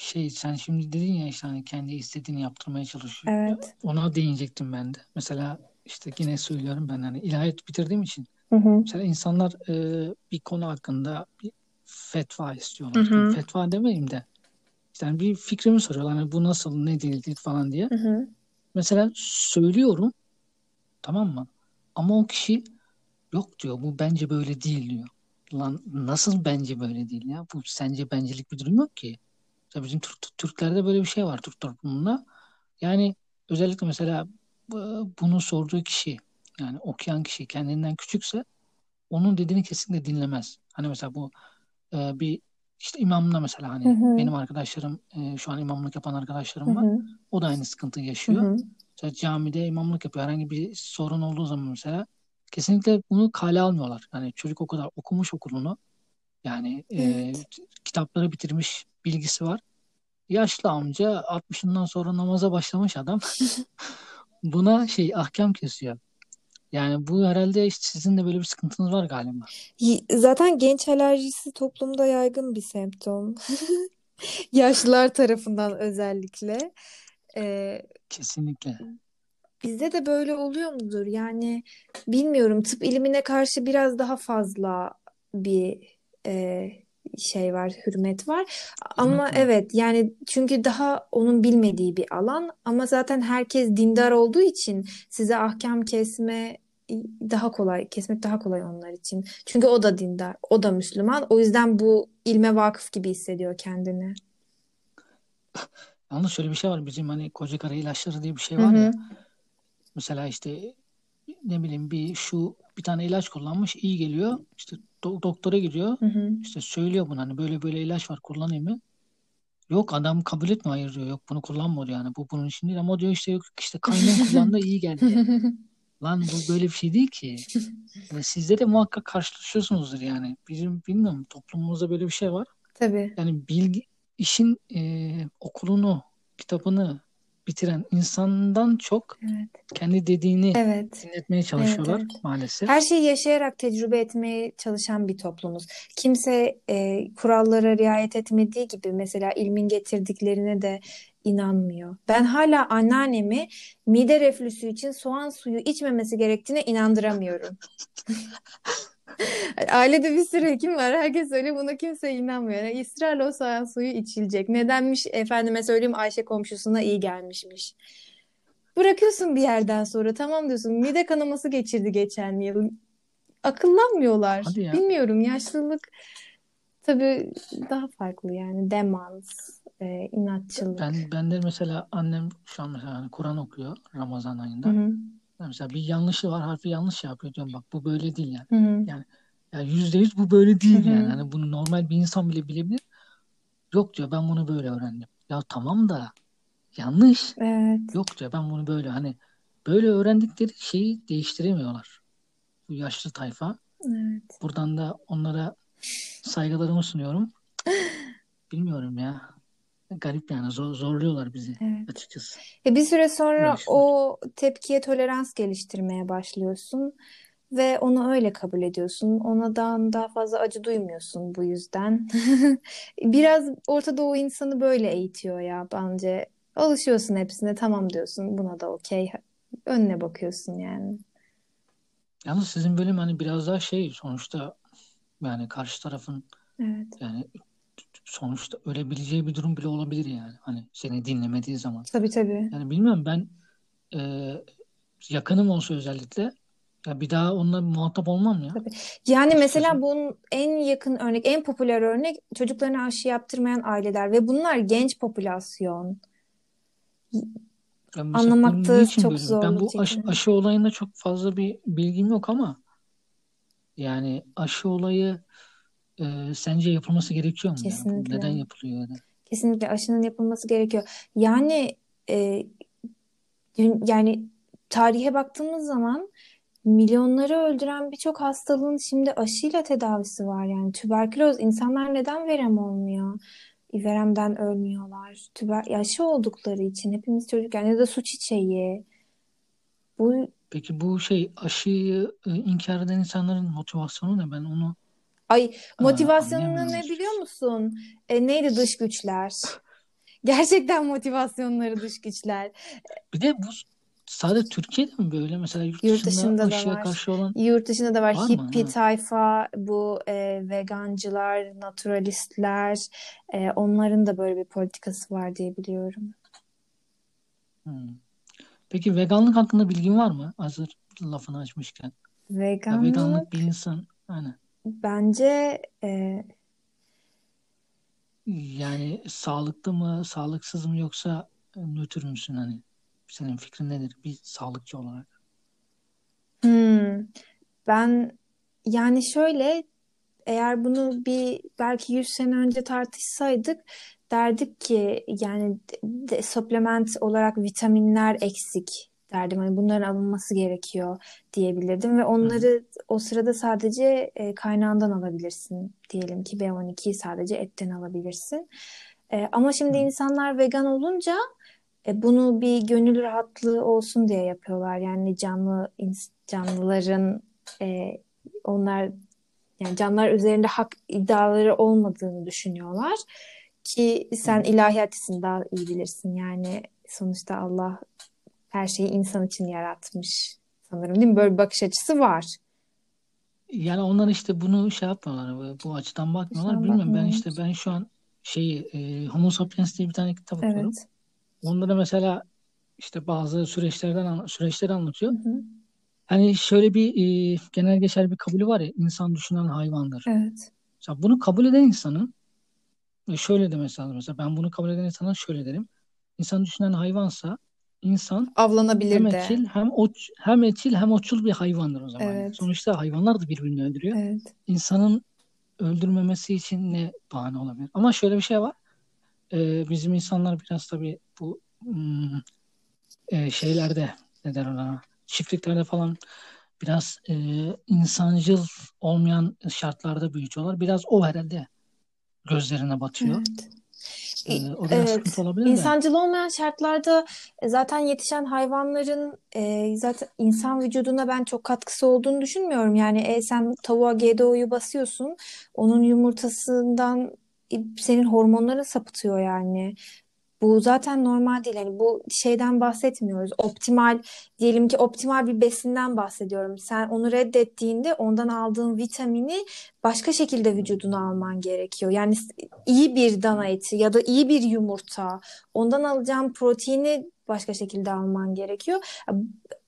Şey sen şimdi dedin ya işte hani kendi istediğini yaptırmaya çalışıyor. Evet. Ona değinecektim ben de. Mesela işte yine söylüyorum ben hani ilahiyat bitirdiğim için Hı hı. mesela insanlar e, bir konu hakkında bir fetva Hı istiyorlar. Yani hı. fetva demeyeyim de işte hani bir fikrimi soruyorlar. Hani bu nasıl ne değildir falan diye. Hı hı. Mesela söylüyorum tamam mı? Ama o kişi yok diyor bu bence böyle değil diyor. Lan nasıl bence böyle değil ya? Bu sence bencelik bir durum yok ki. Mesela bizim Türk, Türklerde böyle bir şey var Türk toplumunda. Yani özellikle mesela bu- bunu sorduğu kişi yani okuyan kişi kendinden küçükse onun dediğini kesinlikle dinlemez. Hani mesela bu e, bir işte imamla mesela Hı hani hı. benim arkadaşlarım e, şu an imamlık yapan Hı arkadaşlarım var. hı. O da aynı sıkıntıyı Hı yaşıyor. hı. Mesela camide imamlık yapıyor. Herhangi bir sorun olduğu zaman mesela kesinlikle bunu kale almıyorlar. Yani çocuk o kadar okumuş okulunu yani e, Evet. kitapları bitirmiş bilgisi var. Yaşlı amca 60'ından sonra namaza başlamış adam buna şey ahkam kesiyor. Yani bu herhalde işte sizin de böyle bir sıkıntınız var galiba. Zaten genç alerjisi toplumda yaygın bir semptom. Yaşlılar tarafından özellikle. Ee, Kesinlikle. bizde de böyle oluyor mudur? Yani bilmiyorum. Tıp ilimine karşı biraz daha fazla bir e, şey var, hürmet var. Ama var. evet yani çünkü daha onun bilmediği bir alan. Ama zaten herkes dindar olduğu için size ahkam kesme daha kolay, kesmek daha kolay onlar için. Çünkü o da dindar, o da Müslüman. O yüzden bu ilme vakıf gibi hissediyor kendini. Yalnız şöyle bir şey var. Bizim hani koca kara ilaçları diye bir şey var Hı ya. Mesela işte ne bileyim bir şu bir tane ilaç kullanmış iyi geliyor. İşte do- doktora gidiyor. Hı hı. İşte söylüyor bunu hani böyle böyle ilaç var kullanayım mı? Yok adam kabul etmiyor hayır diyor. Yok bunu kullanma diyor yani. Bu bunun için değil ama o diyor işte yok işte kaynım kullandı iyi geldi. Lan bu böyle bir şey değil ki. Yani sizde de muhakkak karşılaşıyorsunuzdur yani. Bizim bilmiyorum toplumumuzda böyle bir şey var. Tabii. Yani bilgi işin e, okulunu, kitabını bitiren insandan çok Evet. kendi dediğini Evet. dinletmeye çalışıyorlar Evet, evet. maalesef. Her şeyi yaşayarak tecrübe etmeye çalışan bir toplumuz. Kimse e, kurallara riayet etmediği gibi mesela ilmin getirdiklerine de inanmıyor. Ben hala anneannemi mide reflüsü için soğan suyu içmemesi gerektiğine inandıramıyorum. Ailede bir sürü hekim var. Herkes öyle buna kimse inanmıyor. Yani ısrarla o soğan suyu içilecek. Nedenmiş? Efendime söyleyeyim Ayşe komşusuna iyi gelmişmiş. Bırakıyorsun bir yerden sonra tamam diyorsun. Mide kanaması geçirdi geçen yıl. Akıllanmıyorlar. Hadi ya. Bilmiyorum yaşlılık tabii daha farklı yani demans, e, inatçılık. Ben ben de mesela annem şu an mesela hani Kur'an okuyor Ramazan ayında. Hı hı, Mesela bir yanlışı var, harfi yanlış yapıyor diyorum bak bu böyle değil yani. hı hı. Yani ya yüzde yüz bu böyle değil Hı hı. yani. Hani bunu normal bir insan bile bilebilir. Yok diyor ben bunu böyle öğrendim. Ya tamam da yanlış. Evet, Yok diyor ben bunu böyle hani böyle öğrendikleri şeyi değiştiremiyorlar. Bu yaşlı tayfa. evet. Buradan da onlara saygılarımı sunuyorum. Bilmiyorum ya. Garip yani zor, zorluyorlar bizi Evet. açıkçası. E bir süre sonra o tepkiye tolerans geliştirmeye başlıyorsun ve onu öyle kabul ediyorsun. Onadan daha fazla acı duymuyorsun bu yüzden. Biraz Orta Doğu insanı böyle eğitiyor ya bence. Alışıyorsun hepsine tamam diyorsun. Buna da okey. Önüne bakıyorsun yani. Yalnız sizin bölüm hani biraz daha şey sonuçta yani karşı tarafın Evet. yani sonuçta ölebileceği bir durum bile olabilir yani. Hani seni dinlemediği zaman. Tabii tabii. Yani bilmiyorum ben e, yakınım olsa özellikle ya bir daha onunla muhatap olmam ya. Tabii. Yani mesela Açıkçası. bunun en yakın örnek, en popüler örnek çocuklarına aşı yaptırmayan aileler ve bunlar genç popülasyon. Anlamakta çok böyle? Ben bu aşı, aşı olayında çok fazla bir bilgim yok ama yani aşı olayı e, sence yapılması gerekiyor mu yani? Kesinlikle. neden yapılıyor ya da? Kesinlikle aşının yapılması gerekiyor. Yani e, yani tarihe baktığımız zaman milyonları öldüren birçok hastalığın şimdi aşıyla tedavisi var. Yani tüberküloz insanlar neden verem olmuyor? Veremden ölmüyorlar. Tüber aşı oldukları için hepimiz çocukken ya da su çiçeği. Bu Peki bu şey aşıyı e, inkar eden insanların motivasyonu ne? Ben onu ay motivasyonunu ne biliyor açıkçası. musun? E, neydi dış güçler? Gerçekten motivasyonları dış güçler. Bir de bu sadece Türkiye'de mi böyle? Mesela yurt Yurt dışında dışında da var. karşı olan Yurt dışında da var. var mı? Hippie Ha. tayfa, bu e, vegancılar, naturalistler, e, onların da böyle bir politikası var diye biliyorum. Hmm. Peki veganlık hakkında bilgin var mı? Hazır lafını açmışken. Ya veganlık Veganlık bir insan hani bence e, yani sağlıklı mı, sağlıksız mı yoksa e, nötr müsün hani? Senin fikrin nedir bir sağlıkçı olarak? hmm, ben yani şöyle eğer bunu bir belki 100 sene önce tartışsaydık derdik ki yani de, de- supplement olarak vitaminler eksik derdim. Hani bunların alınması gerekiyor diyebilirdim ve Hı hı. onları o sırada sadece e, kaynağından alabilirsin. Diyelim ki B12'yi sadece etten alabilirsin. E, ama şimdi Hı. insanlar vegan olunca e, bunu bir gönül rahatlığı olsun diye yapıyorlar. Yani canlı canlıların e, onlar yani canlılar üzerinde hak iddiaları olmadığını düşünüyorlar ki sen hı. ilahiyatçısın daha iyi bilirsin. Yani sonuçta Allah her şeyi insan için yaratmış sanırım değil mi? Böyle bir bakış açısı var. Yani onlar işte bunu şey yapmıyorlar, bu açıdan bakmıyorlar. Dışarı Bilmiyorum ben işte ben şu an şeyi e, Homo Sapiens diye bir tane kitap okuyorum. Evet. Onda da mesela işte bazı süreçlerden süreçleri Hı anlatıyor. hı. Hani şöyle bir e, genel geçer bir kabulü var ya insan düşünen hayvandır. Evet. Mesela bunu kabul eden insanın e, şöyle demesi lazım. Mesela ben bunu kabul eden insana şöyle derim. İnsan düşünen hayvansa insan Avlanabilir hem de. etçil hem oç, hem etçil hem otçul bir hayvandır o zaman. Evet. Sonuçta hayvanlar da birbirini öldürüyor. Evet. İnsanın öldürmemesi için ne bahane olabilir? Ama şöyle bir şey var. Ee, bizim insanlar biraz tabii bu hmm, e, şeylerde ne der ona çiftliklerde falan biraz e, insancıl olmayan şartlarda büyütüyorlar. Biraz o herhalde gözlerine batıyor. Evet. Ee, o biraz Evet. olabilir. İnsancıl olmayan şartlarda e, zaten yetişen hayvanların e, zaten insan vücuduna ben çok katkısı olduğunu düşünmüyorum. Yani e, sen tavuğa GDO'yu basıyorsun, onun yumurtasından e, senin hormonların sapıtıyor yani. Bu zaten normal değil. Yani bu şeyden bahsetmiyoruz. Optimal diyelim ki optimal bir besinden bahsediyorum. Sen onu reddettiğinde ondan aldığın vitamini başka şekilde vücuduna alman gerekiyor. Yani iyi bir dana eti ya da iyi bir yumurta, ondan alacağın proteini başka şekilde alman gerekiyor.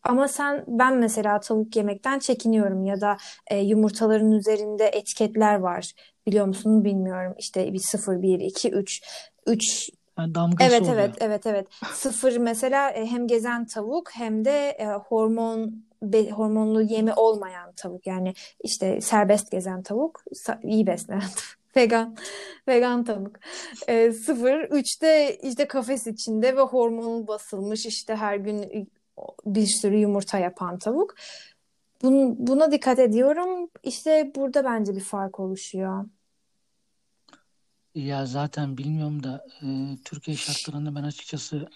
Ama sen ben mesela tavuk yemekten çekiniyorum ya da e, yumurtaların üzerinde etiketler var. Biliyor musun bilmiyorum. İşte bir 0 1 2 3 3 Yani damgası Evet oluyor. evet evet evet. Sıfır mesela e, hem gezen tavuk hem de e, hormon be- hormonlu yemi olmayan tavuk. Yani işte serbest gezen tavuk, iyi beslenen tavuk. Vegan, vegan tavuk. E, sıfır. Üçte işte kafes içinde ve hormonu basılmış işte her gün bir sürü yumurta yapan tavuk. Bun- buna dikkat ediyorum. İşte burada bence bir fark oluşuyor. Ya zaten bilmiyorum da e, Türkiye şartlarında ben açıkçası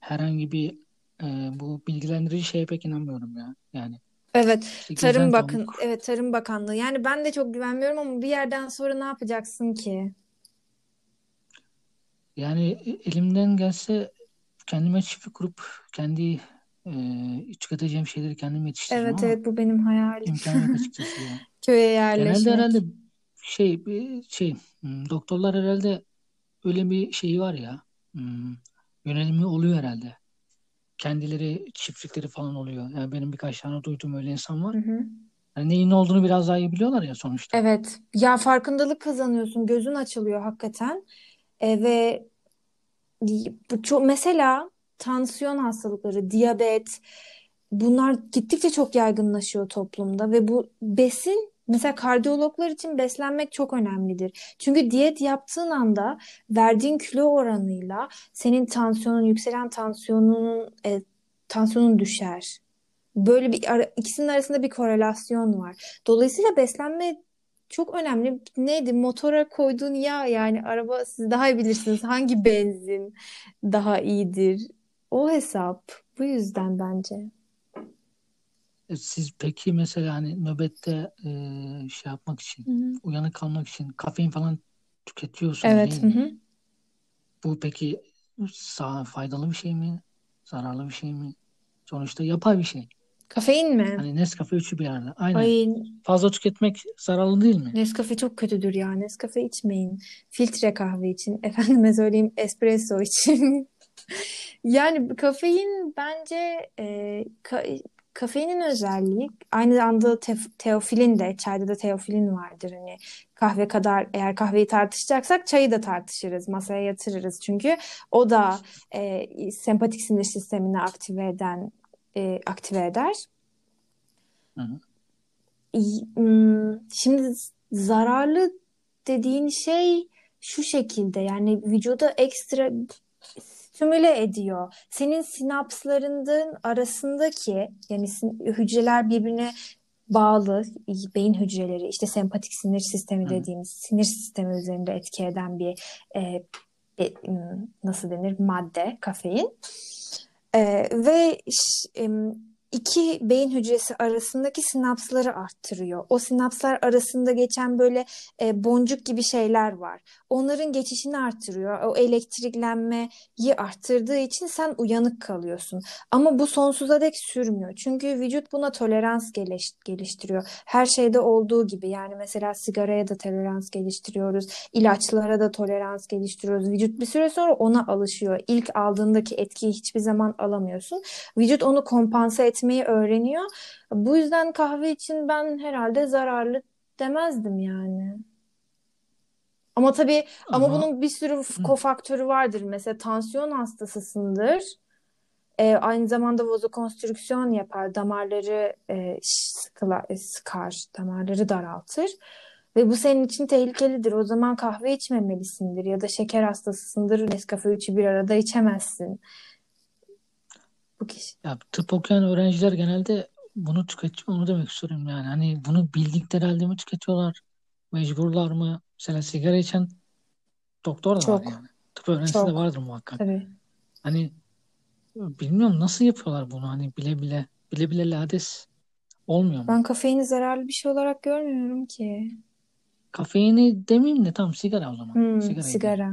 herhangi bir e, bu bilgilendirici şeye pek inanmıyorum ya. Yani Evet, işte Tarım Bakın, tavuk evet Tarım Bakanlığı. Yani ben de çok güvenmiyorum ama bir yerden sonra ne yapacaksın ki? yani e- elimden gelse kendime çiftlik kurup kendi e, tüketeceğim şeyleri kendim yetiştireceğim Evet ama evet bu benim hayalim. imkan yok açıkçası ya. Köye Genelde yerleşmek. herhalde şey bir şey hmm, doktorlar herhalde öyle bir şeyi var ya hmm, yönelimi oluyor herhalde. Kendileri çiftlikleri falan oluyor. Yani benim birkaç tane duyduğum öyle insan var. Hı hı. Yani neyin ne olduğunu biraz daha iyi biliyorlar ya sonuçta. Evet. Ya farkındalık kazanıyorsun, gözün açılıyor hakikaten. E, ve çok mesela tansiyon hastalıkları, diyabet bunlar gittikçe çok yaygınlaşıyor toplumda ve bu besin mesela kardiyologlar için beslenmek çok önemlidir. Çünkü diyet yaptığın anda verdiğin kilo oranıyla senin tansiyonun yükselen tansiyonun e, tansiyonun düşer. Böyle bir ara- ikisinin arasında bir korelasyon var. Dolayısıyla beslenme çok önemli. Neydi? Motora koyduğun yağ yani araba siz daha iyi bilirsiniz. Hangi benzin daha iyidir? O hesap. Bu yüzden bence. E, Siz peki mesela hani nöbette e, şey yapmak için, Hı hı. uyanık kalmak için kafein falan tüketiyorsunuz Evet. değil Hı mi? hı. Bu peki sağ, faydalı bir şey mi? Zararlı bir şey mi? Sonuçta yapay bir şey. Kafein mi? Hani Nescafe üçü bir yerde. Aynen. Ay Fazla tüketmek zararlı değil mi? Nescafe çok kötüdür ya. Nescafe içmeyin. Filtre kahve için. Efendime söyleyeyim espresso için. Yani kafein bence e, ka- kafeinin özelliği aynı anda tef- teofilin de çayda da teofilin vardır hani kahve kadar eğer kahveyi tartışacaksak çayı da tartışırız masaya yatırırız çünkü o da e, sempatik sinir sistemini aktive eden e, aktive eder. Hı hı. Şimdi zararlı dediğin şey şu şekilde yani vücuda ekstra stimüle ediyor. Senin sinapslarının arasındaki yani hücreler birbirine bağlı beyin hücreleri işte sempatik sinir sistemi Hı hı. dediğimiz sinir sistemi üzerinde etki eden bir e, e, nasıl denir madde kafein. Ee, ve em, iki beyin hücresi arasındaki sinapsları arttırıyor. O sinapslar arasında geçen böyle e, boncuk gibi şeyler var. Onların geçişini arttırıyor. O elektriklenmeyi arttırdığı için sen uyanık kalıyorsun. Ama bu sonsuza dek sürmüyor. Çünkü vücut buna tolerans geliş- geliştiriyor. Her şeyde olduğu gibi yani mesela sigaraya da tolerans geliştiriyoruz. ilaçlara da tolerans geliştiriyoruz. Vücut bir süre sonra ona alışıyor. İlk aldığındaki etkiyi hiçbir zaman alamıyorsun. Vücut onu kompanse etmeyi öğreniyor. Bu yüzden kahve için ben herhalde zararlı demezdim yani. Ama tabii ama, Ama bunun bir sürü kofaktörü vardır. Mesela tansiyon hastasısındır. E, aynı zamanda vazokonstrüksiyon yapar. Damarları e, sıkıla, e, sıkar, damarları daraltır. Ve bu senin için tehlikelidir. O zaman kahve içmemelisindir. Ya da şeker hastasısındır. Nescafe 3'ü bir arada içemezsin. Bu kişi. ya tıp okuyan öğrenciler genelde bunu tüketiyor. Onu demek istiyorum yani. Hani bunu bildikleri halde mi tüketiyorlar? Mecburlar mı? Mesela sigara içen doktor da var Çok, yani. Tıp öğrencisi de çok. vardır muhakkak. Tabii. Hani bilmiyorum nasıl yapıyorlar bunu hani bile bile bile bile lades olmuyor mu? Ben kafeini zararlı bir şey olarak görmüyorum ki. Kafeini demeyeyim de tam sigara o zaman. Hmm, sigara.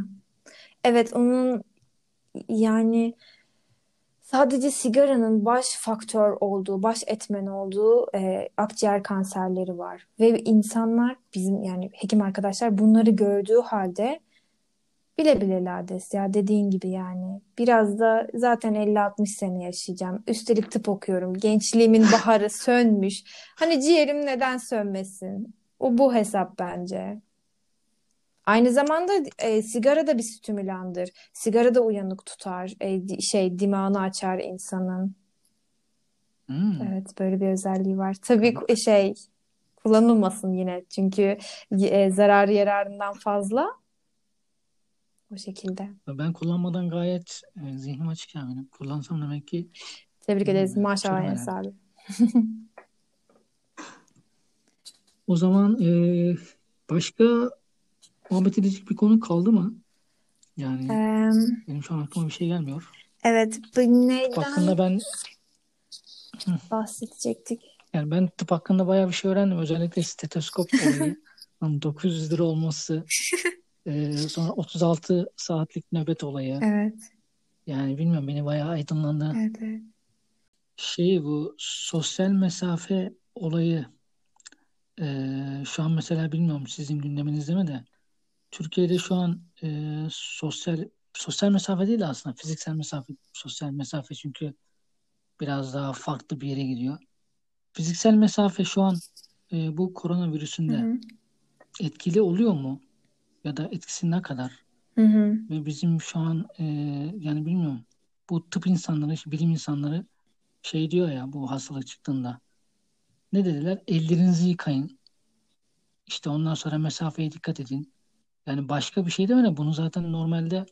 Evet, onun yani sadece sigaranın baş faktör olduğu, baş etmen olduğu e, akciğer kanserleri var. Ve insanlar bizim yani hekim arkadaşlar bunları gördüğü halde bile bile ya dediğin gibi yani. Biraz da zaten 50-60 sene yaşayacağım. Üstelik tıp okuyorum. Gençliğimin baharı sönmüş. Hani ciğerim neden sönmesin? O bu hesap bence. Aynı zamanda e, sigara da bir stimülandır. Sigara da uyanık tutar. E, şey dimağını açar insanın. Hmm, Evet böyle bir özelliği var. Tabii ku- şey kullanılmasın yine. Çünkü e, zararı yararından fazla. O şekilde. Ben kullanmadan gayet e, zihnim açık yani. Benim Kullansam demek ki Tebrik bilmiyorum ederiz. ya. Maşallah Enes abi. O zaman e, başka muhabbet edecek bir konu kaldı mı? Yani Eee, benim şu an aklıma bir şey gelmiyor. evet bu Tıp neyden hakkında ben bahsedecektik? yani ben tıp hakkında bayağı bir şey öğrendim. Özellikle stetoskop olayı. Lan 900 lira olması, e, sonra 36 saatlik nöbet olayı. Evet, Yani bilmiyorum beni bayağı aydınlandı. evet, evet. Şey bu sosyal mesafe olayı e, şu an mesela bilmiyorum sizin gündeminizde mi de Türkiye'de şu an e, sosyal sosyal mesafe değil de aslında fiziksel mesafe sosyal mesafe çünkü biraz daha farklı bir yere gidiyor. Fiziksel mesafe şu an e, bu Hı koronavirüsünde hı, etkili oluyor mu? Ya da etkisi ne kadar? hı hı. Ve bizim şu an e, yani bilmiyorum bu tıp insanları, bilim insanları şey diyor ya bu hastalık çıktığında ne dediler? Ellerinizi yıkayın. İşte ondan sonra mesafeye dikkat edin. Yani başka bir şey demedi. Bunu zaten normalde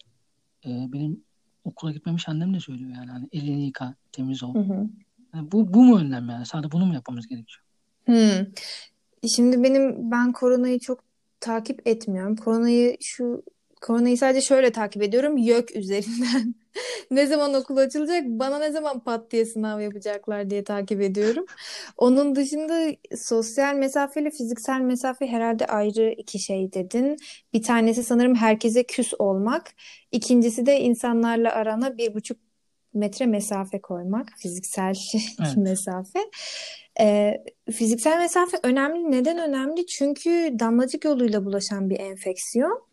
e, benim okula gitmemiş annem de söylüyor yani. Hani elini yıka, temiz ol. Hı hı. Yani bu, bu mu önlem yani? Sadece bunu mu yapmamız gerekiyor? Hmm. Şimdi benim ben koronayı çok takip etmiyorum. Koronayı şu koronayı sadece şöyle takip ediyorum. YÖK üzerinden. Ne zaman okul açılacak? Bana ne zaman pat diye sınav yapacaklar diye takip ediyorum. Onun dışında sosyal mesafe ile fiziksel mesafe herhalde ayrı iki şey dedin. Bir tanesi sanırım herkese küs olmak. İkincisi de insanlarla arana bir buçuk metre mesafe koymak. Fiziksel Evet. mesafe. Ee, fiziksel mesafe önemli. Neden önemli? Çünkü damlacık yoluyla bulaşan bir enfeksiyon.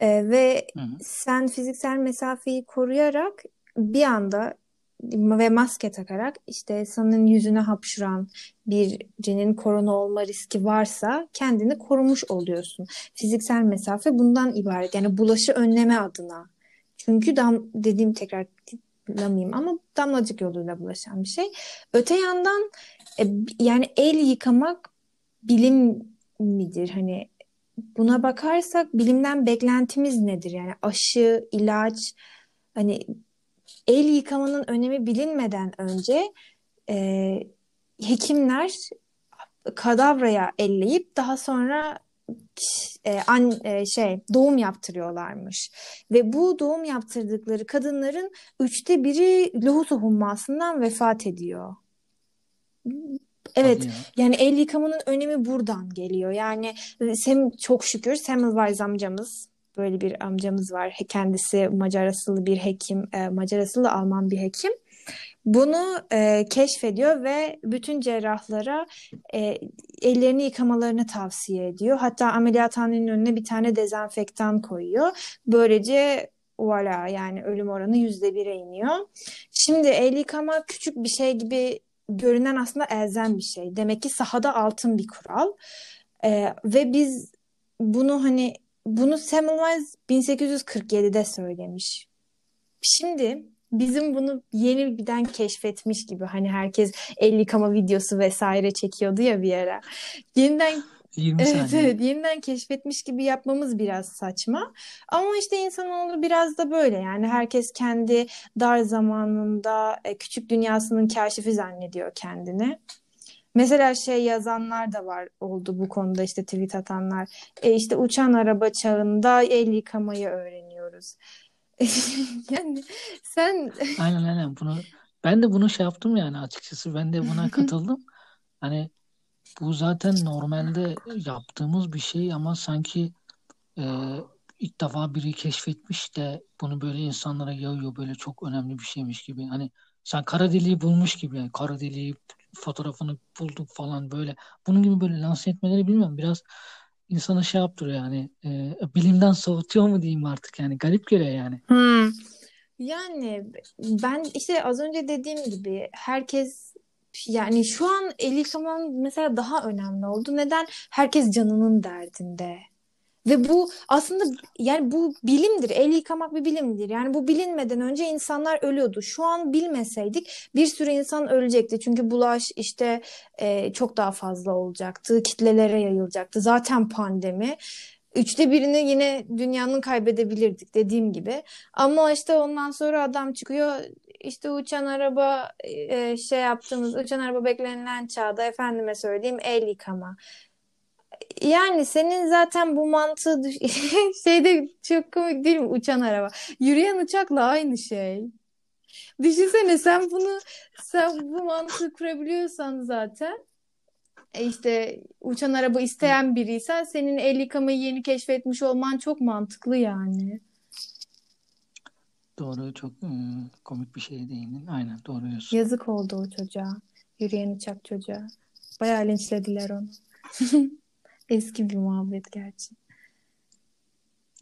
Ee, ve Hı hı. sen fiziksel mesafeyi koruyarak bir anda ve maske takarak işte senin yüzüne hapşuran birinin korona olma riski varsa kendini korumuş oluyorsun. Fiziksel mesafe bundan ibaret. Yani bulaşı önleme adına. Çünkü dam dediğim tekrar hatırlamayayım ama damlacık yoluyla bulaşan bir şey. Öte yandan e, yani el yıkamak bilim midir? Hani buna bakarsak bilimden beklentimiz nedir? Yani aşı, ilaç, hani el yıkamanın önemi bilinmeden önce e, hekimler kadavraya elleyip daha sonra e, an, e, şey doğum yaptırıyorlarmış ve bu doğum yaptırdıkları kadınların üçte biri lohusa hummasından vefat ediyor. Evet, ya. yani el yıkamanın önemi buradan geliyor. Yani Sem çok şükür Semmelweis amcamız böyle bir amcamız var. Kendisi Macar asıllı bir hekim, e, Macar asıllı Alman bir hekim. Bunu e, keşfediyor ve bütün cerrahlara e, ellerini yıkamalarını tavsiye ediyor. Hatta ameliyathanenin önüne bir tane dezenfektan koyuyor. Böylece voilà yani ölüm oranı yüzde bire iniyor. Şimdi el yıkama küçük bir şey gibi görünen aslında elzem bir şey. Demek ki sahada altın bir kural. Ee, ve biz bunu hani bunu Semmelweis 1847'de söylemiş. Şimdi bizim bunu yeni birden keşfetmiş gibi hani herkes el yıkama videosu vesaire çekiyordu ya bir ara. Yeniden 20 Evet saniye. evet yeniden keşfetmiş gibi yapmamız biraz saçma. Ama işte insanoğlu biraz da böyle yani herkes kendi dar zamanında e, küçük dünyasının kaşifi zannediyor kendini. Mesela şey yazanlar da var oldu bu konuda işte tweet atanlar. E işte uçan araba çağında el yıkamayı öğreniyoruz. Yani sen Aynen aynen bunu ben de bunu şey yaptım yani açıkçası ben de buna katıldım. Hani bu zaten normalde yaptığımız bir şey ama sanki e, ilk defa biri keşfetmiş de bunu böyle insanlara yayıyor böyle çok önemli bir şeymiş gibi. Hani sen kara deliği bulmuş gibi yani kara deliği fotoğrafını bulduk falan böyle. Bunun gibi böyle lanse etmeleri bilmiyorum biraz insana şey yaptırıyor yani e, bilimden soğutuyor mu diyeyim artık yani garip geliyor yani. Hmm. Yani ben işte az önce dediğim gibi herkes yani şu an el yıkaman mesela daha önemli oldu. Neden? Herkes canının derdinde. Ve bu aslında yani bu bilimdir. El yıkamak bir bilimdir. Yani bu bilinmeden önce insanlar ölüyordu. Şu an bilmeseydik bir sürü insan ölecekti. Çünkü bulaş işte e, çok daha fazla olacaktı. Kitlelere yayılacaktı. Zaten pandemi. Üçte birini yine dünyanın kaybedebilirdik dediğim gibi. Ama işte ondan sonra adam çıkıyor işte uçan araba e, şey yaptığımız uçan araba beklenilen çağda efendime söyleyeyim el yıkama. Yani senin zaten bu mantığı şeyde çok komik değil mi uçan araba? Yürüyen uçakla aynı şey. Düşünsene sen bunu sen bu mantığı kurabiliyorsan zaten e işte uçan araba isteyen biriysen senin el yıkamayı yeni keşfetmiş olman çok mantıklı yani. Doğru çok komik bir şey değindin. Aynen doğru diyorsun. Yazık oldu o çocuğa. Yürüyen uçak çocuğa. Bayağı linçlediler onu. Eski bir muhabbet gerçi.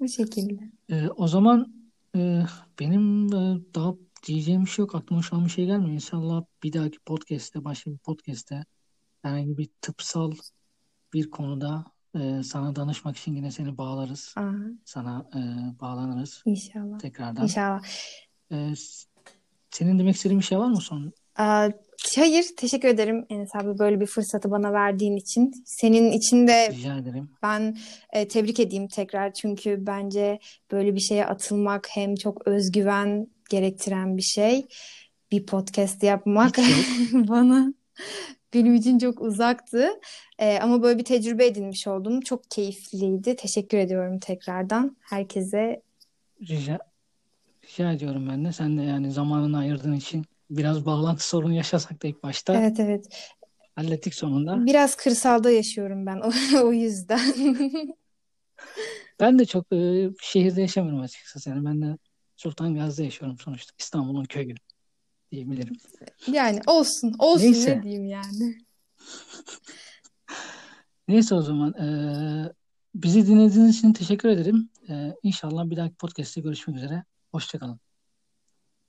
Bu şekilde. E, o zaman e, benim e, daha diyeceğim bir şey yok. Aklıma şu an bir şey gelmiyor. İnşallah bir dahaki podcast'te, başka bir podcast'te herhangi bir tıpsal bir konuda e, sana danışmak için yine seni bağlarız. Aa, Sana e, bağlanırız inşallah. tekrardan. İnşallah. E, s- senin demek istediğin bir şey var mı son? Aa, hayır, teşekkür ederim Enes abi böyle bir fırsatı bana verdiğin için. Senin için de Rica ederim. ben e, tebrik edeyim tekrar çünkü bence böyle bir şeye atılmak hem çok özgüven gerektiren bir şey. Bir podcast yapmak bana benim için çok uzaktı. E, ama böyle bir tecrübe edinmiş oldum. Çok keyifliydi. Teşekkür ediyorum tekrardan herkese. Rica, rica ediyorum ben de. Sen de yani zamanını ayırdığın için biraz bağlantı sorunu yaşasak da ilk başta Evet evet. hallettik sonunda. Biraz kırsalda yaşıyorum ben o, o yüzden. Ben de çok e, şehirde yaşamıyorum açıkçası. Yani ben de Sultangaz'da yaşıyorum sonuçta. İstanbul'un köyü diyebilirim. Yani olsun, olsun Neyse. ne diyeyim yani. Neyse o zaman. e, bizi dinlediğiniz için teşekkür ederim. E, İnşallah bir dahaki podcast'te görüşmek üzere. Hoşçakalın.